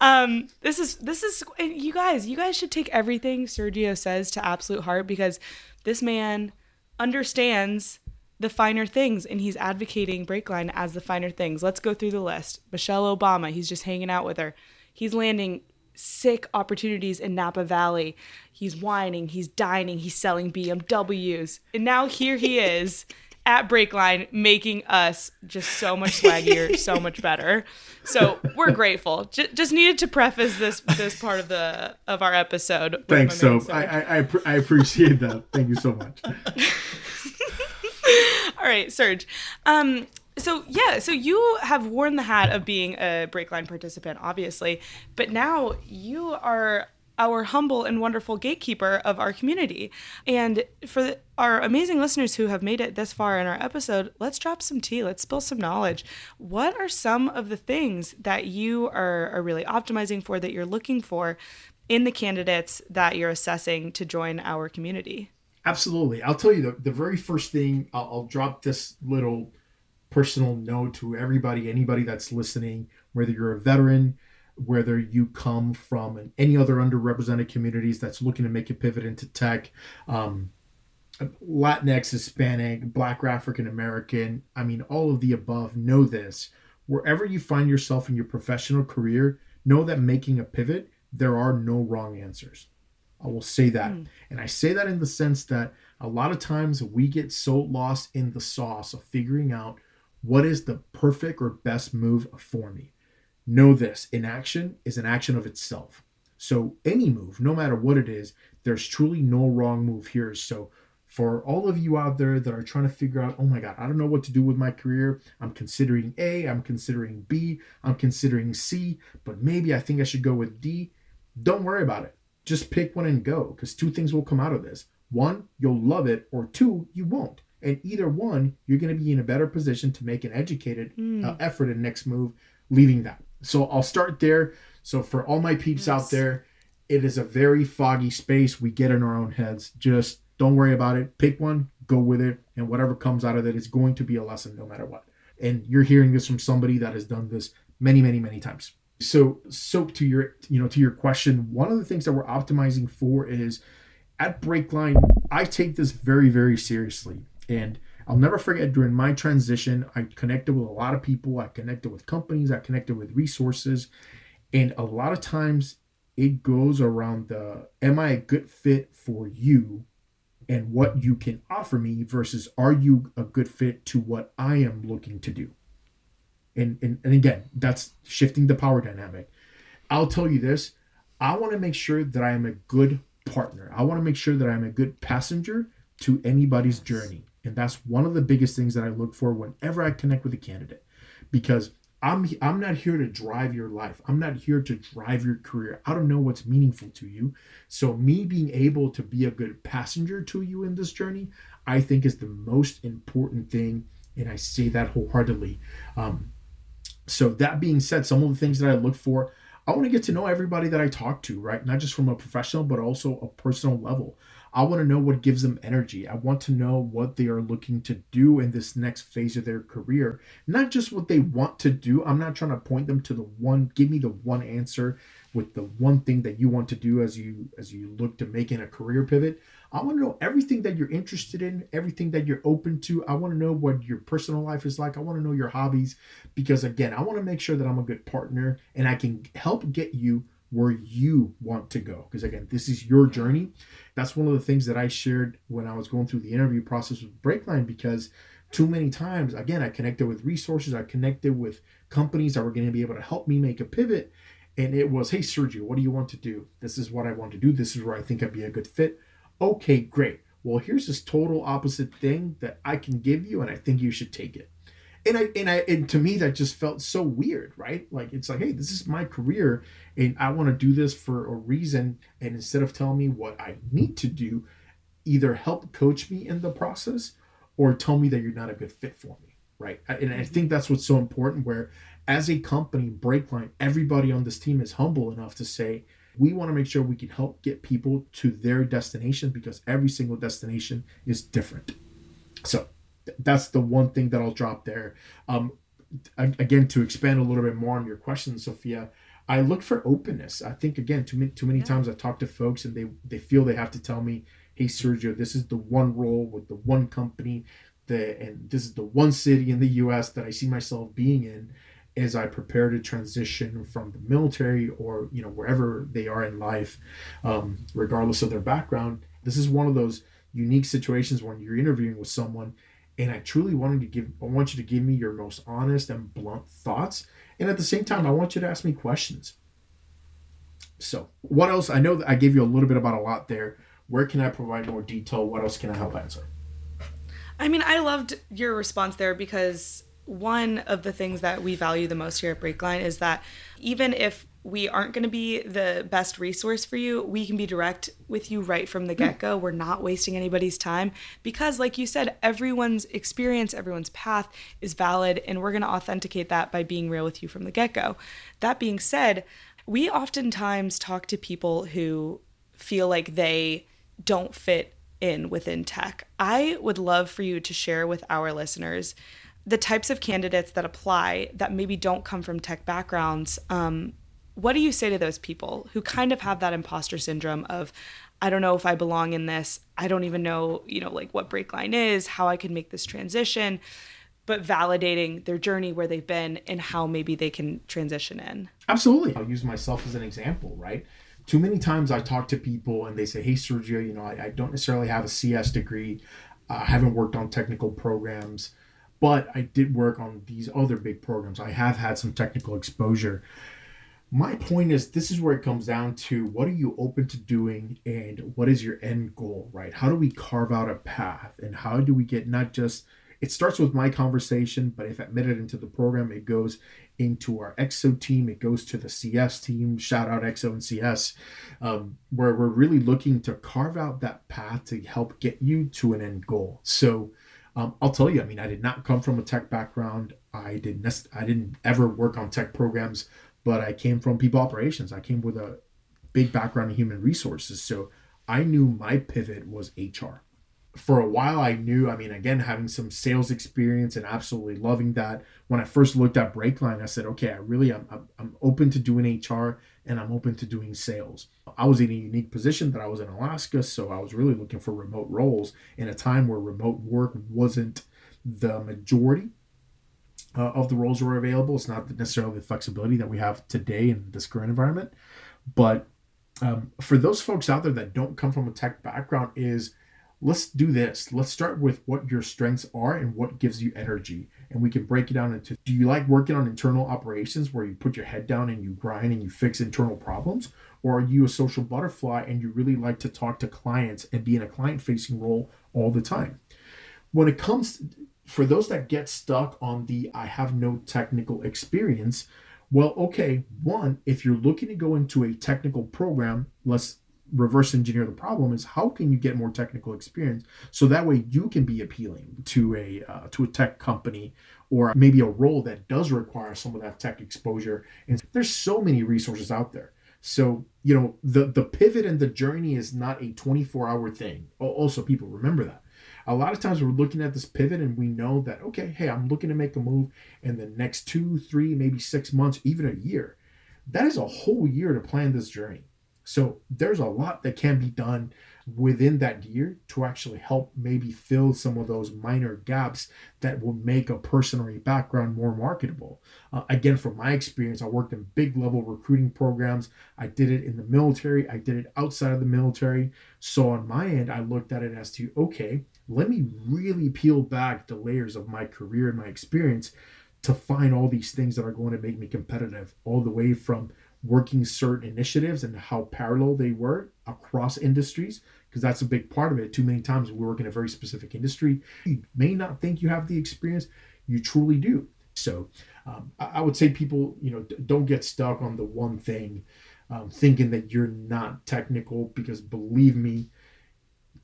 Um, this is this is you guys. You guys should take everything Sergio says to absolute heart because this man understands the finer things and he's advocating Breakline as the finer things. Let's go through the list. Michelle Obama, he's just hanging out with her. He's landing sick opportunities in Napa Valley. He's wining, he's dining, he's selling BMWs. And now here he is at Breakline making us just so much swaggier, so much better. So we're grateful. J- just needed to preface this this part of the of our episode. Thanks, so I, I I, I appreciate that. Thank you so much. All right, Serge. Um, so yeah, so you have worn the hat of being a Breakline participant, obviously, but now you are our humble and wonderful gatekeeper of our community. And for our amazing listeners who have made it this far in our episode, let's drop some tea. Let's spill some knowledge. What are some of the things that you are, are really optimizing for, that you're looking for in the candidates that you're assessing to join our community? Absolutely. I'll tell you the, the very first thing, I'll, I'll drop this little personal note to everybody, anybody that's listening, whether you're a veteran, whether you come from any other underrepresented communities that's looking to make a pivot into tech, um, Latinx, Hispanic, Black, African American, I mean, all of the above, know this. Wherever you find yourself in your professional career, know that making a pivot, there are no wrong answers. I will say that. Mm. And I say that in the sense that a lot of times we get so lost in the sauce of figuring out what is the perfect or best move for me. Know this inaction is an action of itself. So, any move, no matter what it is, there's truly no wrong move here. So, for all of you out there that are trying to figure out, oh my God, I don't know what to do with my career. I'm considering A, I'm considering B, I'm considering C, but maybe I think I should go with D. Don't worry about it. Just pick one and go because two things will come out of this. One, you'll love it, or two, you won't. And either one, you're going to be in a better position to make an educated mm. uh, effort in next move, leaving that. So I'll start there. So for all my peeps nice. out there, it is a very foggy space. We get in our own heads. Just don't worry about it. Pick one, go with it, and whatever comes out of it is going to be a lesson no matter what. And you're hearing this from somebody that has done this many, many, many times. So, so to your, you know, to your question, one of the things that we're optimizing for is at Breakline. I take this very, very seriously, and I'll never forget during my transition, I connected with a lot of people, I connected with companies, I connected with resources. And a lot of times it goes around the am I a good fit for you and what you can offer me versus are you a good fit to what I am looking to do? And, and, and again, that's shifting the power dynamic. I'll tell you this I want to make sure that I am a good partner. I want to make sure that I'm a good passenger to anybody's journey. And that's one of the biggest things that I look for whenever I connect with a candidate. Because I'm I'm not here to drive your life. I'm not here to drive your career. I don't know what's meaningful to you. So me being able to be a good passenger to you in this journey, I think is the most important thing, and I say that wholeheartedly. Um, so that being said, some of the things that I look for, I want to get to know everybody that I talk to, right? Not just from a professional, but also a personal level. I want to know what gives them energy. I want to know what they are looking to do in this next phase of their career, not just what they want to do. I'm not trying to point them to the one, give me the one answer with the one thing that you want to do as you as you look to making a career pivot. I want to know everything that you're interested in, everything that you're open to. I want to know what your personal life is like. I want to know your hobbies because again, I want to make sure that I'm a good partner and I can help get you where you want to go. Because again this is your journey. That's one of the things that i shared when i was going through the interview process with breakline because too many times again i connected with resources i connected with companies that were going to be able to help me make a pivot and it was hey sergio what do you want to do? This is what i want to do. This is where i think i'd be a good fit. Okay great. Well here's this total opposite thing that i can give you and i think you should take it and I and I and to me that just felt so weird, right? Like it's like, hey, this is my career, and I want to do this for a reason. And instead of telling me what I need to do, either help coach me in the process or tell me that you're not a good fit for me, right? And I think that's what's so important. Where as a company, Breakline, everybody on this team is humble enough to say, we want to make sure we can help get people to their destination because every single destination is different. So that's the one thing that I'll drop there. Um, again, to expand a little bit more on your question, Sophia, I look for openness. I think again, too many too many yeah. times I talk to folks and they they feel they have to tell me, "Hey, Sergio, this is the one role with the one company, the and this is the one city in the U.S. that I see myself being in." as I prepare to transition from the military or you know wherever they are in life, um, regardless of their background. This is one of those unique situations when you're interviewing with someone and I truly wanted to give I want you to give me your most honest and blunt thoughts and at the same time I want you to ask me questions. So, what else? I know that I gave you a little bit about a lot there. Where can I provide more detail? What else can I help answer? I mean, I loved your response there because one of the things that we value the most here at Breakline is that even if we aren't going to be the best resource for you. We can be direct with you right from the get go. We're not wasting anybody's time because, like you said, everyone's experience, everyone's path is valid, and we're going to authenticate that by being real with you from the get go. That being said, we oftentimes talk to people who feel like they don't fit in within tech. I would love for you to share with our listeners the types of candidates that apply that maybe don't come from tech backgrounds um, what do you say to those people who kind of have that imposter syndrome of I don't know if I belong in this. I don't even know, you know, like what Breakline is, how I can make this transition, but validating their journey where they've been and how maybe they can transition in. Absolutely. I'll use myself as an example, right? Too many times I talk to people and they say, Hey, Sergio, you know, I, I don't necessarily have a CS degree. I haven't worked on technical programs, but I did work on these other big programs. I have had some technical exposure my point is this is where it comes down to what are you open to doing and what is your end goal right how do we carve out a path and how do we get not just it starts with my conversation but if admitted into the program it goes into our exo team it goes to the cs team shout out exo and cs um, where we're really looking to carve out that path to help get you to an end goal so um, I'll tell you, I mean, I did not come from a tech background. I didn't. I didn't ever work on tech programs but I came from people operations. I came with a big background in human resources. So I knew my pivot was HR. For a while, I knew, I mean, again, having some sales experience and absolutely loving that. When I first looked at Breakline, I said, okay, I really, I'm, I'm, I'm open to doing HR and I'm open to doing sales. I was in a unique position that I was in Alaska, so I was really looking for remote roles in a time where remote work wasn't the majority uh, of the roles were available. It's not necessarily the flexibility that we have today in this current environment, but um, for those folks out there that don't come from a tech background, is let's do this. Let's start with what your strengths are and what gives you energy, and we can break it down into: Do you like working on internal operations where you put your head down and you grind and you fix internal problems, or are you a social butterfly and you really like to talk to clients and be in a client-facing role all the time? When it comes for those that get stuck on the I have no technical experience, well, okay, one, if you're looking to go into a technical program, let's reverse engineer the problem is how can you get more technical experience? So that way you can be appealing to a uh, to a tech company or maybe a role that does require some of that tech exposure. And there's so many resources out there. So you know the the pivot and the journey is not a 24 hour thing. Also people remember that a lot of times we're looking at this pivot and we know that okay hey i'm looking to make a move in the next two three maybe six months even a year that is a whole year to plan this journey so there's a lot that can be done within that year to actually help maybe fill some of those minor gaps that will make a person or a background more marketable. Uh, again, from my experience, I worked in big level recruiting programs. I did it in the military, I did it outside of the military. So on my end, I looked at it as to okay, let me really peel back the layers of my career and my experience to find all these things that are going to make me competitive, all the way from working certain initiatives and how parallel they were across industries because that's a big part of it. Too many times we work in a very specific industry. You may not think you have the experience, you truly do. So um, I, would say people, you know, don't get stuck on the one thing, um, thinking that you're not technical because believe me,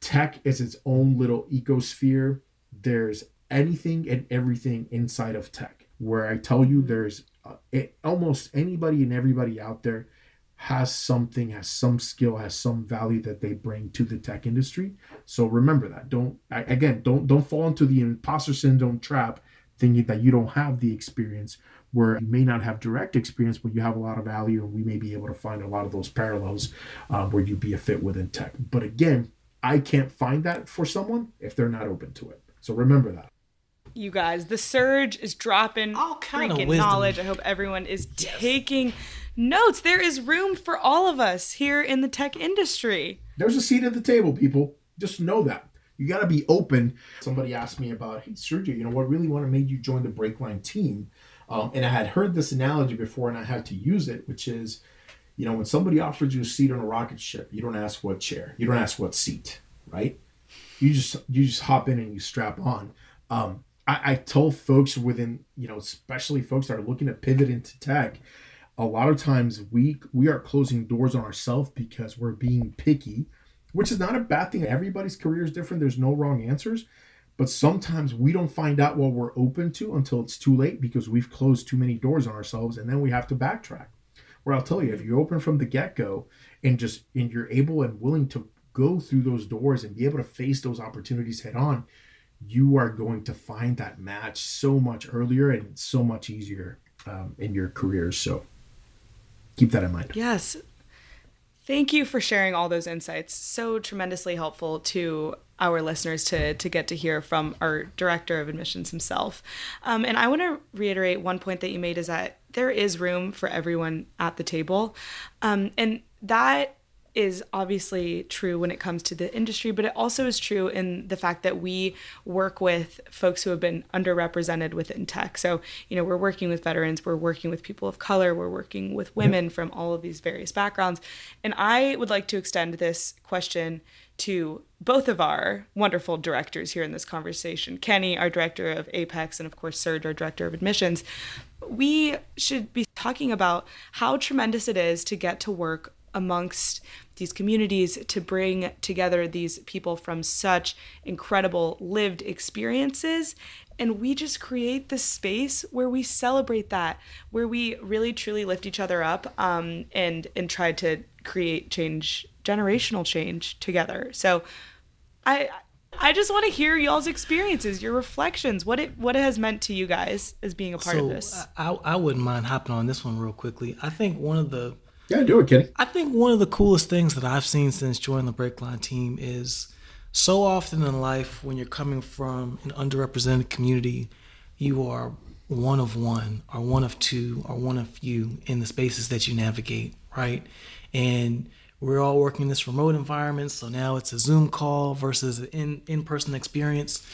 tech is its own little ecosphere. There's anything and everything inside of tech. Where I tell you, there's it, almost anybody and everybody out there has something, has some skill, has some value that they bring to the tech industry. So remember that. Don't again, don't don't fall into the imposter syndrome trap, thinking that you don't have the experience. Where you may not have direct experience, but you have a lot of value, and we may be able to find a lot of those parallels um, where you'd be a fit within tech. But again, I can't find that for someone if they're not open to it. So remember that you guys. The Serge is dropping all kind freaking of knowledge. I hope everyone is yes. taking notes. There is room for all of us here in the tech industry. There's a seat at the table, people. Just know that. You got to be open. Somebody asked me about, hey, Sergio, you know what really wanted made you join the Breakline team? Um, and I had heard this analogy before and I had to use it, which is, you know, when somebody offers you a seat on a rocket ship, you don't ask what chair, you don't ask what seat, right? You just you just hop in and you strap on. Um, I, I tell folks within, you know, especially folks that are looking to pivot into tech, a lot of times we we are closing doors on ourselves because we're being picky, which is not a bad thing. Everybody's career is different. There's no wrong answers. But sometimes we don't find out what we're open to until it's too late because we've closed too many doors on ourselves and then we have to backtrack. Where I'll tell you, if you're open from the get-go and just and you're able and willing to go through those doors and be able to face those opportunities head on, you are going to find that match so much earlier and so much easier um, in your career. So keep that in mind. Yes. Thank you for sharing all those insights. So tremendously helpful to our listeners to, to get to hear from our director of admissions himself. Um, and I want to reiterate one point that you made is that there is room for everyone at the table. Um, and that is obviously true when it comes to the industry, but it also is true in the fact that we work with folks who have been underrepresented within tech. So, you know, we're working with veterans, we're working with people of color, we're working with women from all of these various backgrounds. And I would like to extend this question to both of our wonderful directors here in this conversation Kenny, our director of Apex, and of course, Serge, our director of admissions. We should be talking about how tremendous it is to get to work amongst these communities to bring together these people from such incredible lived experiences and we just create this space where we celebrate that where we really truly lift each other up um, and and try to create change generational change together so i I just want to hear y'all's experiences, your reflections, what it what it has meant to you guys as being a part so of this. I, I wouldn't mind hopping on this one real quickly. I think one of the yeah, do it, Kenny. I think one of the coolest things that I've seen since joining the Breakline team is so often in life when you're coming from an underrepresented community, you are one of one or one of two or one of few in the spaces that you navigate, right? And we're all working in this remote environment, so now it's a Zoom call versus an in in-person experience.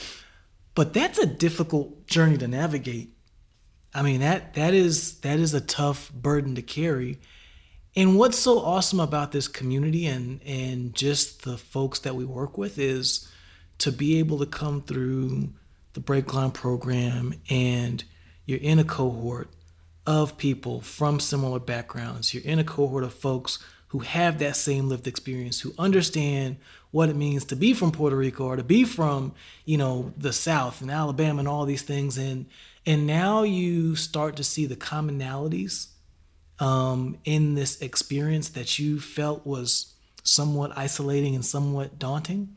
But that's a difficult journey to navigate. I mean that that is that is a tough burden to carry and what's so awesome about this community and and just the folks that we work with is to be able to come through the Breakline program and you're in a cohort of people from similar backgrounds. You're in a cohort of folks who have that same lived experience, who understand what it means to be from Puerto Rico or to be from, you know, the South and Alabama and all these things. And and now you start to see the commonalities um, in this experience that you felt was somewhat isolating and somewhat daunting.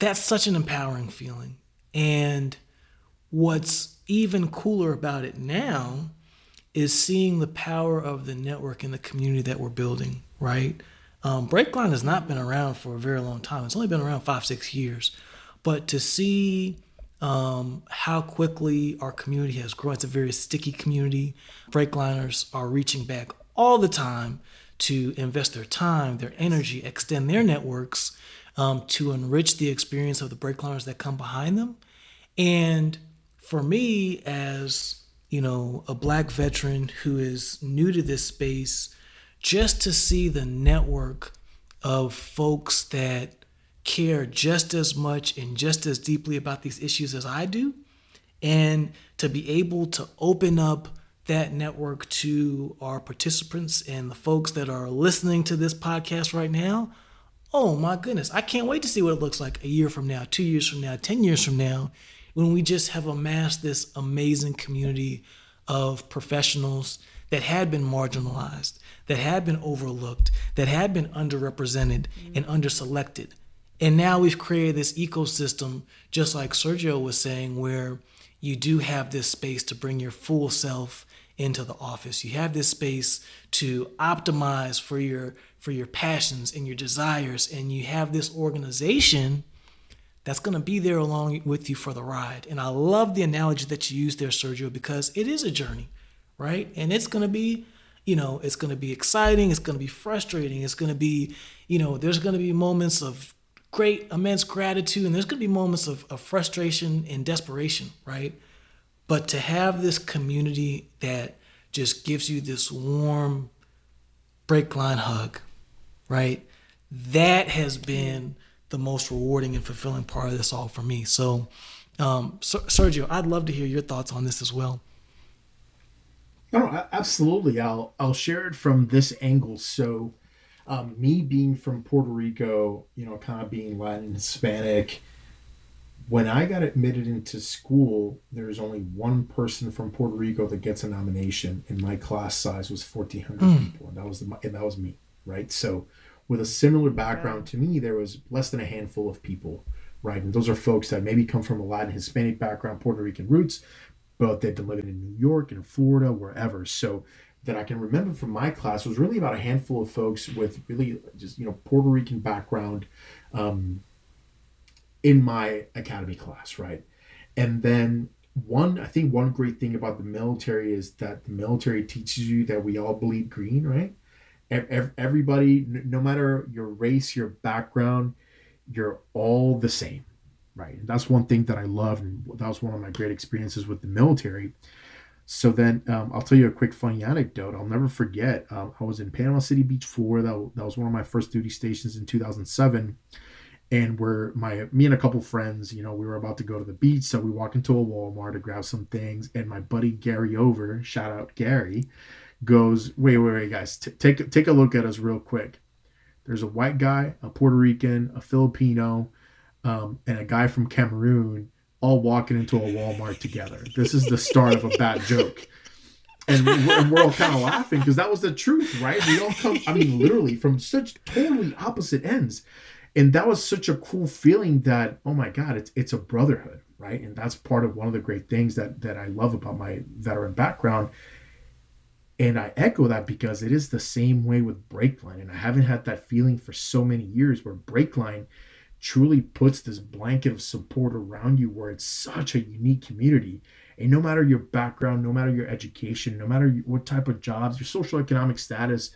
That's such an empowering feeling. And what's even cooler about it now is seeing the power of the network and the community that we're building, right? Um, Breakline has not been around for a very long time. It's only been around five, six years. But to see um, how quickly our community has grown, it's a very sticky community. Breakliners are reaching back all the time to invest their time, their energy, extend their networks um, to enrich the experience of the breakliners that come behind them. And for me, as you know, a black veteran who is new to this space, just to see the network of folks that care just as much and just as deeply about these issues as I do, and to be able to open up that network to our participants and the folks that are listening to this podcast right now. Oh my goodness, I can't wait to see what it looks like a year from now, two years from now, 10 years from now, when we just have amassed this amazing community of professionals that had been marginalized, that had been overlooked, that had been underrepresented mm-hmm. and underselected. And now we've created this ecosystem, just like Sergio was saying, where you do have this space to bring your full self into the office. You have this space to optimize for your for your passions and your desires and you have this organization that's going to be there along with you for the ride. And I love the analogy that you used there, Sergio, because it is a journey, right? And it's going to be, you know, it's going to be exciting, it's going to be frustrating, it's going to be, you know, there's going to be moments of great, immense gratitude, and there's going to be moments of, of frustration and desperation, right? But to have this community that just gives you this warm Breakline hug, right? That has been the most rewarding and fulfilling part of this all for me. So, um, Sergio, I'd love to hear your thoughts on this as well. No, absolutely. I'll I'll share it from this angle. So, um, me being from Puerto Rico, you know, kind of being Latin Hispanic. When I got admitted into school, there's only one person from Puerto Rico that gets a nomination, and my class size was 1,400 mm. people, and that was the, and that was me, right? So, with a similar background to me, there was less than a handful of people, right? And those are folks that maybe come from a Latin Hispanic background, Puerto Rican roots, but they've been living in New York and Florida, wherever. So that I can remember from my class was really about a handful of folks with really just you know Puerto Rican background um, in my academy class, right? And then one, I think one great thing about the military is that the military teaches you that we all bleed green, right? everybody no matter your race your background you're all the same right and that's one thing that i love and that was one of my great experiences with the military so then um, i'll tell you a quick funny anecdote. I'll never forget um, i was in panama city beach florida. That, that was one of my first duty stations in 2007 and we're my me and a couple friends you know we were about to go to the beach. So we walk into a walmart to grab some things. And my buddy gary over shout out gary goes, wait, wait, wait, guys, T- take take a look at us real quick. There's a white guy, a Puerto Rican, a Filipino, um, and a guy from Cameroon all walking into a Walmart together. This is the start of a bad joke. And we're, and we're all kind of laughing because that was the truth, right? We all come, I mean, literally from such totally opposite ends. And that was such a cool feeling that, oh my God, it's it's a brotherhood, right? And that's part of one of the great things that that I love about my veteran background and I echo that because it is the same way with Breakline. And I haven't had that feeling for so many years where Breakline truly puts this blanket of support around you where it's such a unique community. And no matter your background, no matter your education, no matter what type of jobs, your social economic status,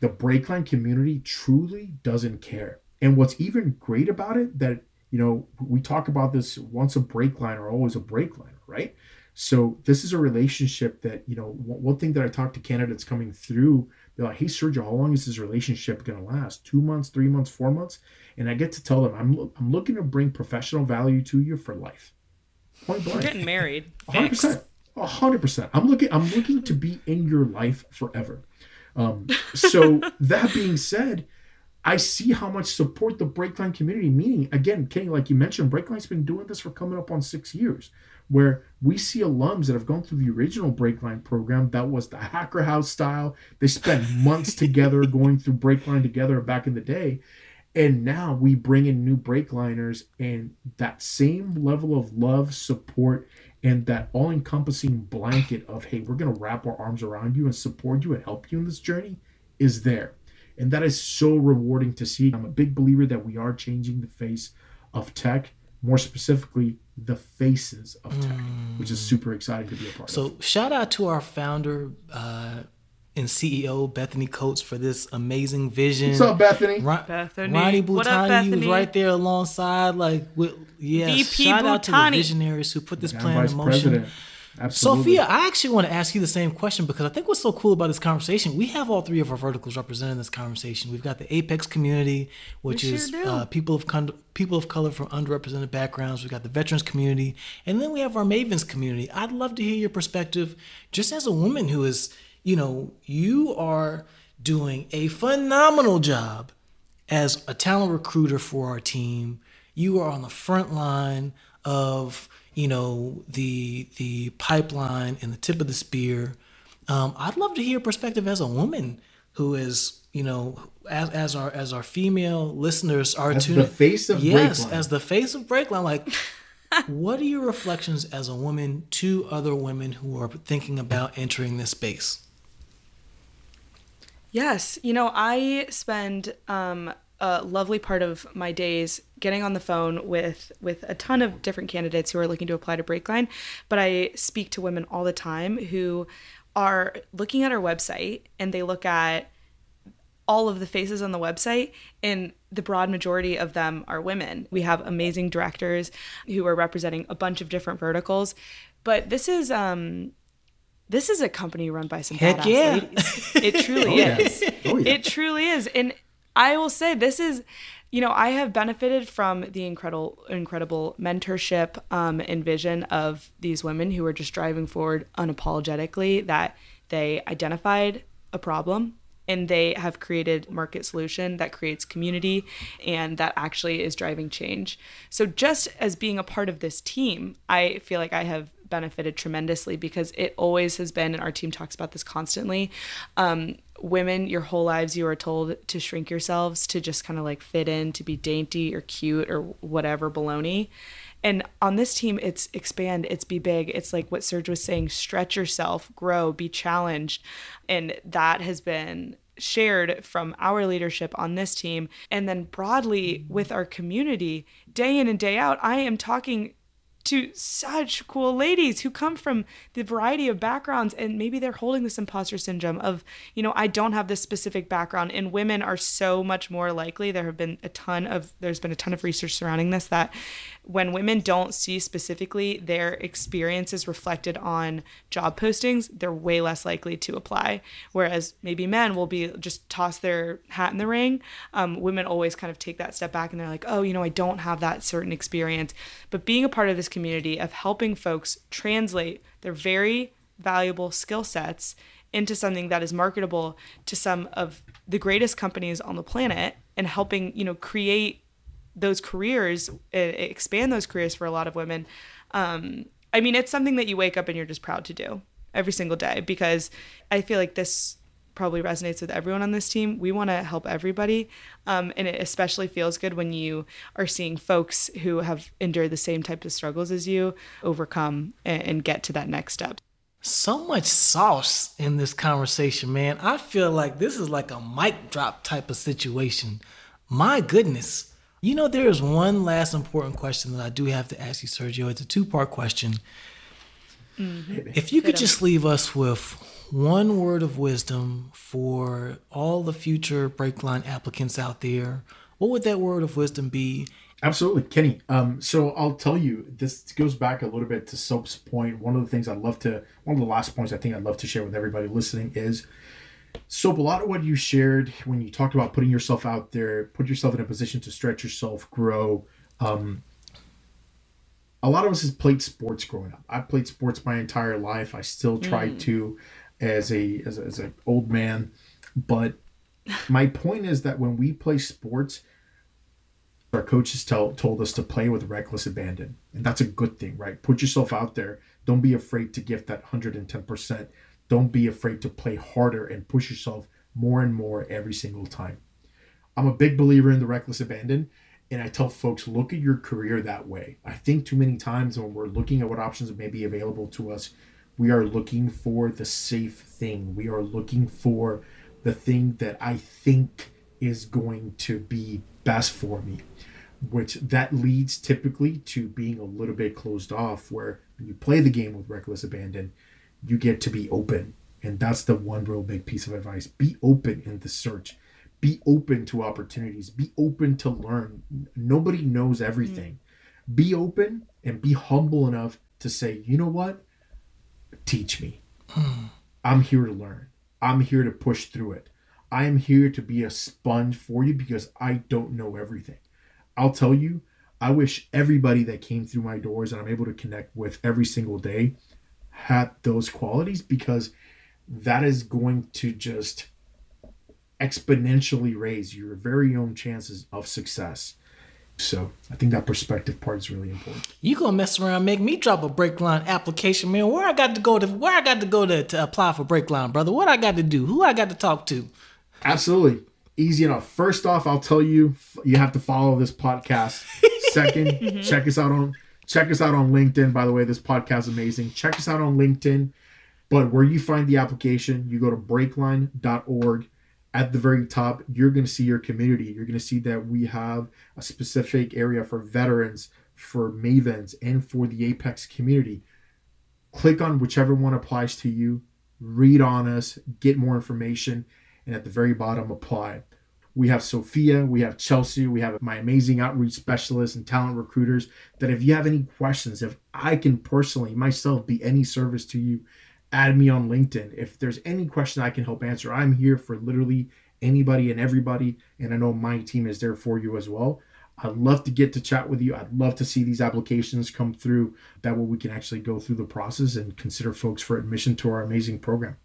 the Breakline community truly doesn't care. And what's even great about it that, you know, we talk about this once a Breakline or always a Breakliner, right? So this is a relationship that you know. One thing that I talk to candidates coming through, they're like, "Hey, Sergio, how long is this relationship going to last? Two months, three months, four months?" And I get to tell them, "I'm I'm looking to bring professional value to you for life, Point blank. We're getting married. hundred percent. hundred percent. I'm looking. I'm looking to be in your life forever. Um, so that being said, I see how much support the Breakline community. Meaning, again, Kenny, like you mentioned, Breakline's been doing this for coming up on six years. Where we see alums that have gone through the original Breakline program, that was the Hacker House style. They spent months together going through Breakline together back in the day. And now we bring in new breakliners and that same level of love, support, and that all encompassing blanket of, hey, we're going to wrap our arms around you and support you and help you in this journey is there. And that is so rewarding to see. I'm a big believer that we are changing the face of tech, more specifically, the faces of tech, mm. which is super exciting to be a part so, of. So, shout out to our founder, uh, and CEO Bethany Coates for this amazing vision. What's up, Bethany? Ron- Bethany. Ronnie Butani was right there alongside. Like, with, yeah, VP shout Butani. out to the visionaries who put this plan in motion. President. Absolutely. Sophia, I actually want to ask you the same question because I think what's so cool about this conversation, we have all three of our verticals represented in this conversation. We've got the Apex community, which we is uh, people of con- people of color from underrepresented backgrounds. We've got the veterans community, and then we have our Mavens community. I'd love to hear your perspective, just as a woman who is you know, you are doing a phenomenal job as a talent recruiter for our team. You are on the front line of, you know, the the pipeline and the tip of the spear. Um, I'd love to hear perspective as a woman who is, you know, as, as our as our female listeners are as tuning. the face of yes, Breakline. as the face of Breakline. Like, what are your reflections as a woman to other women who are thinking about entering this space? Yes. You know, I spend um, a lovely part of my days getting on the phone with with a ton of different candidates who are looking to apply to Breakline, but I speak to women all the time who are looking at our website and they look at all of the faces on the website and the broad majority of them are women. We have amazing directors who are representing a bunch of different verticals, but this is um this is a company run by some Heck badass yeah. ladies. It truly oh, is. Yeah. Oh, yeah. It truly is. And I will say this is you know, I have benefited from the incredible, incredible mentorship um, and vision of these women who are just driving forward unapologetically that they identified a problem and they have created market solution that creates community and that actually is driving change. So just as being a part of this team, I feel like I have benefited tremendously because it always has been, and our team talks about this constantly. Um, women, your whole lives, you are told to shrink yourselves, to just kind of like fit in, to be dainty or cute or whatever baloney. And on this team, it's expand, it's be big. It's like what Serge was saying stretch yourself, grow, be challenged. And that has been shared from our leadership on this team. And then broadly with our community, day in and day out, I am talking to such cool ladies who come from the variety of backgrounds and maybe they're holding this imposter syndrome of you know i don't have this specific background and women are so much more likely. There have been a ton of there's been a ton of research surrounding this that when women don't see specifically their experiences reflected on job postings they're way less likely to apply. Whereas maybe men will be just toss their hat in the ring. Um, women always kind of take that step back and they're like oh you know i don't have that certain experience. But being a part of this community of helping folks translate their very valuable skill sets into something that is marketable to some of the greatest companies on the planet and helping you know create those careers expand those careers for a lot of women. Um, i mean it's something that you wake up and you're just proud to do every single day because i feel like this probably resonates with everyone on this team. We want to help everybody. Um, and it especially feels good when you are seeing folks who have endured the same type of struggles as you overcome and, and get to that next step. So much sauce in this conversation, man. I feel like this is like a mic drop type of situation. My goodness. You know, there is one last important question that I do have to ask you, Sergio. It's a two part question. Mm-hmm. If you could just leave us with one word of wisdom for all the future Breakline applicants out there, what would that word of wisdom be? Absolutely, Kenny. Um, so I'll tell you, this goes back a little bit to Soap's point. One of the things I'd love to, one of the last points I think I'd love to share with everybody listening is, Soap, a lot of what you shared when you talked about putting yourself out there, put yourself in a position to stretch yourself, grow. Um, a lot of us has played sports growing up. I played sports my entire life. I still try Mm. to as a as, a, as an old man, but my point is that when we play sports, our coaches tell told us to play with reckless abandon, and that's a good thing, right? Put yourself out there. Don't be afraid to give that hundred and ten percent. Don't be afraid to play harder and push yourself more and more every single time. I'm a big believer in the reckless abandon. And I tell folks, look at your career that way. I think too many times when we're looking at what options may be available to us, we are looking for the safe thing. We are looking for the thing that I think is going to be best for me, which that leads typically to being a little bit closed off. Where when you play the game with reckless abandon, you get to be open. And that's the one real big piece of advice be open in the search be open to opportunities be open to learn nobody knows everything mm. be open and be humble enough to say you know what teach me. I'm here to learn. I'm here to push through it. I am here to be a sponge for you because i don't know everything. I'll tell you i wish everybody that came through my doors and i'm able to connect with every single day had those qualities because that is going to just exponentially raise your very own chances of success. So I think that perspective part is really important. You gonna mess around, make me drop a Breakline application, man. Where I got to go to where I got to go to, to apply for Breakline, brother? What I got to do? Who I got to talk to? Absolutely. Easy enough. First off, I'll tell you you have to follow this podcast. 2nd mhm. check us out on check us out on LinkedIn. By the way, this podcast is amazing. Check us out on LinkedIn. But where you find the application, you go to breakline.org. At the very top, you're going to see your community. You're going to see that we have a specific area for veterans, for mavens, and for the Apex community. Click on whichever one applies to you, read on us, get more information, and at the very bottom, apply. We have Sophia, we have Chelsea, we have my amazing outreach specialists and talent recruiters. That if you have any questions, if I can personally myself be any service to you, add me on LinkedIn. If there's any question I can help answer, I'm here for literally anybody and everybody. And I know my team is there for you as well. I'd love to get to chat with you. I'd love to see these applications come through. That way we can actually go through the process and consider folks for admission to our amazing program.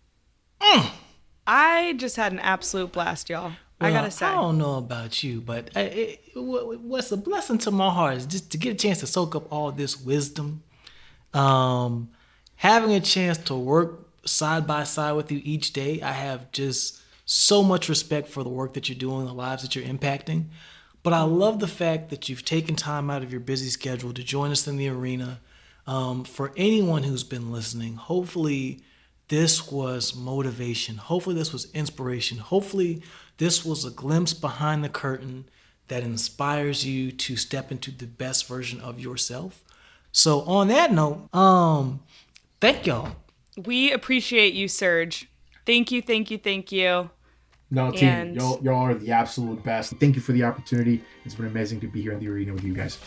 I just had an absolute blast, y'all. I gotta say. I don't know about you, but I, it, what- what's a blessing to my heart is just to get a chance to soak up all this wisdom. Um, having a chance to work side by side with you each day, I have just so much respect for the work that you're doing, the lives that you're impacting. But I love the fact that you've taken time out of your busy schedule to join us in the arena. Um, for anyone who's been listening, hopefully this was motivation. Hopefully this was inspiration. Hopefully this was a glimpse behind the curtain that inspires you to step into the best version of yourself. So on that note, um, thank y'all. We appreciate you, Serge. Thank you, thank you, thank you. No, team, And- y'all, y'all are the absolute best. Thank you for the opportunity. It's been amazing to be here in the arena with you guys.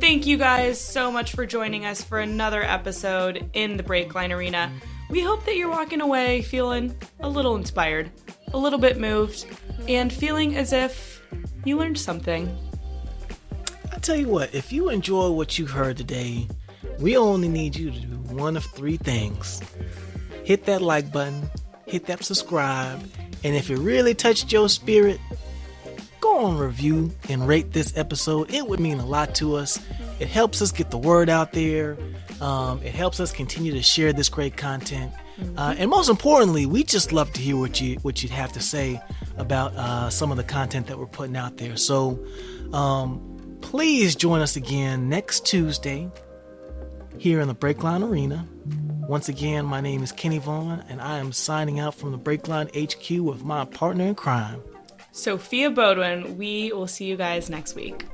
Thank you guys so much for joining us for another episode in the Breakline Arena. We hope that you're walking away feeling a little inspired, a little bit moved, and feeling as if you learned something. I tell you what, if you enjoy what you heard today, we only need you to do one of three things. Hit that like button, hit that subscribe, and if it really touched your spirit, go on review and rate this episode. It would mean a lot to us. It helps us get the word out there. Um, it helps us continue to share this great content. Uh, and most importantly, we just love to hear what you what you'd have to say about uh, some of the content that we're putting out there. So um, please join us again next Tuesday here in the Breakline Arena. Once again, my name is Kenny Vaughn, and I am signing out from the Breakline HQ with my partner in crime. Sophia Bodwin, we will see you guys next week.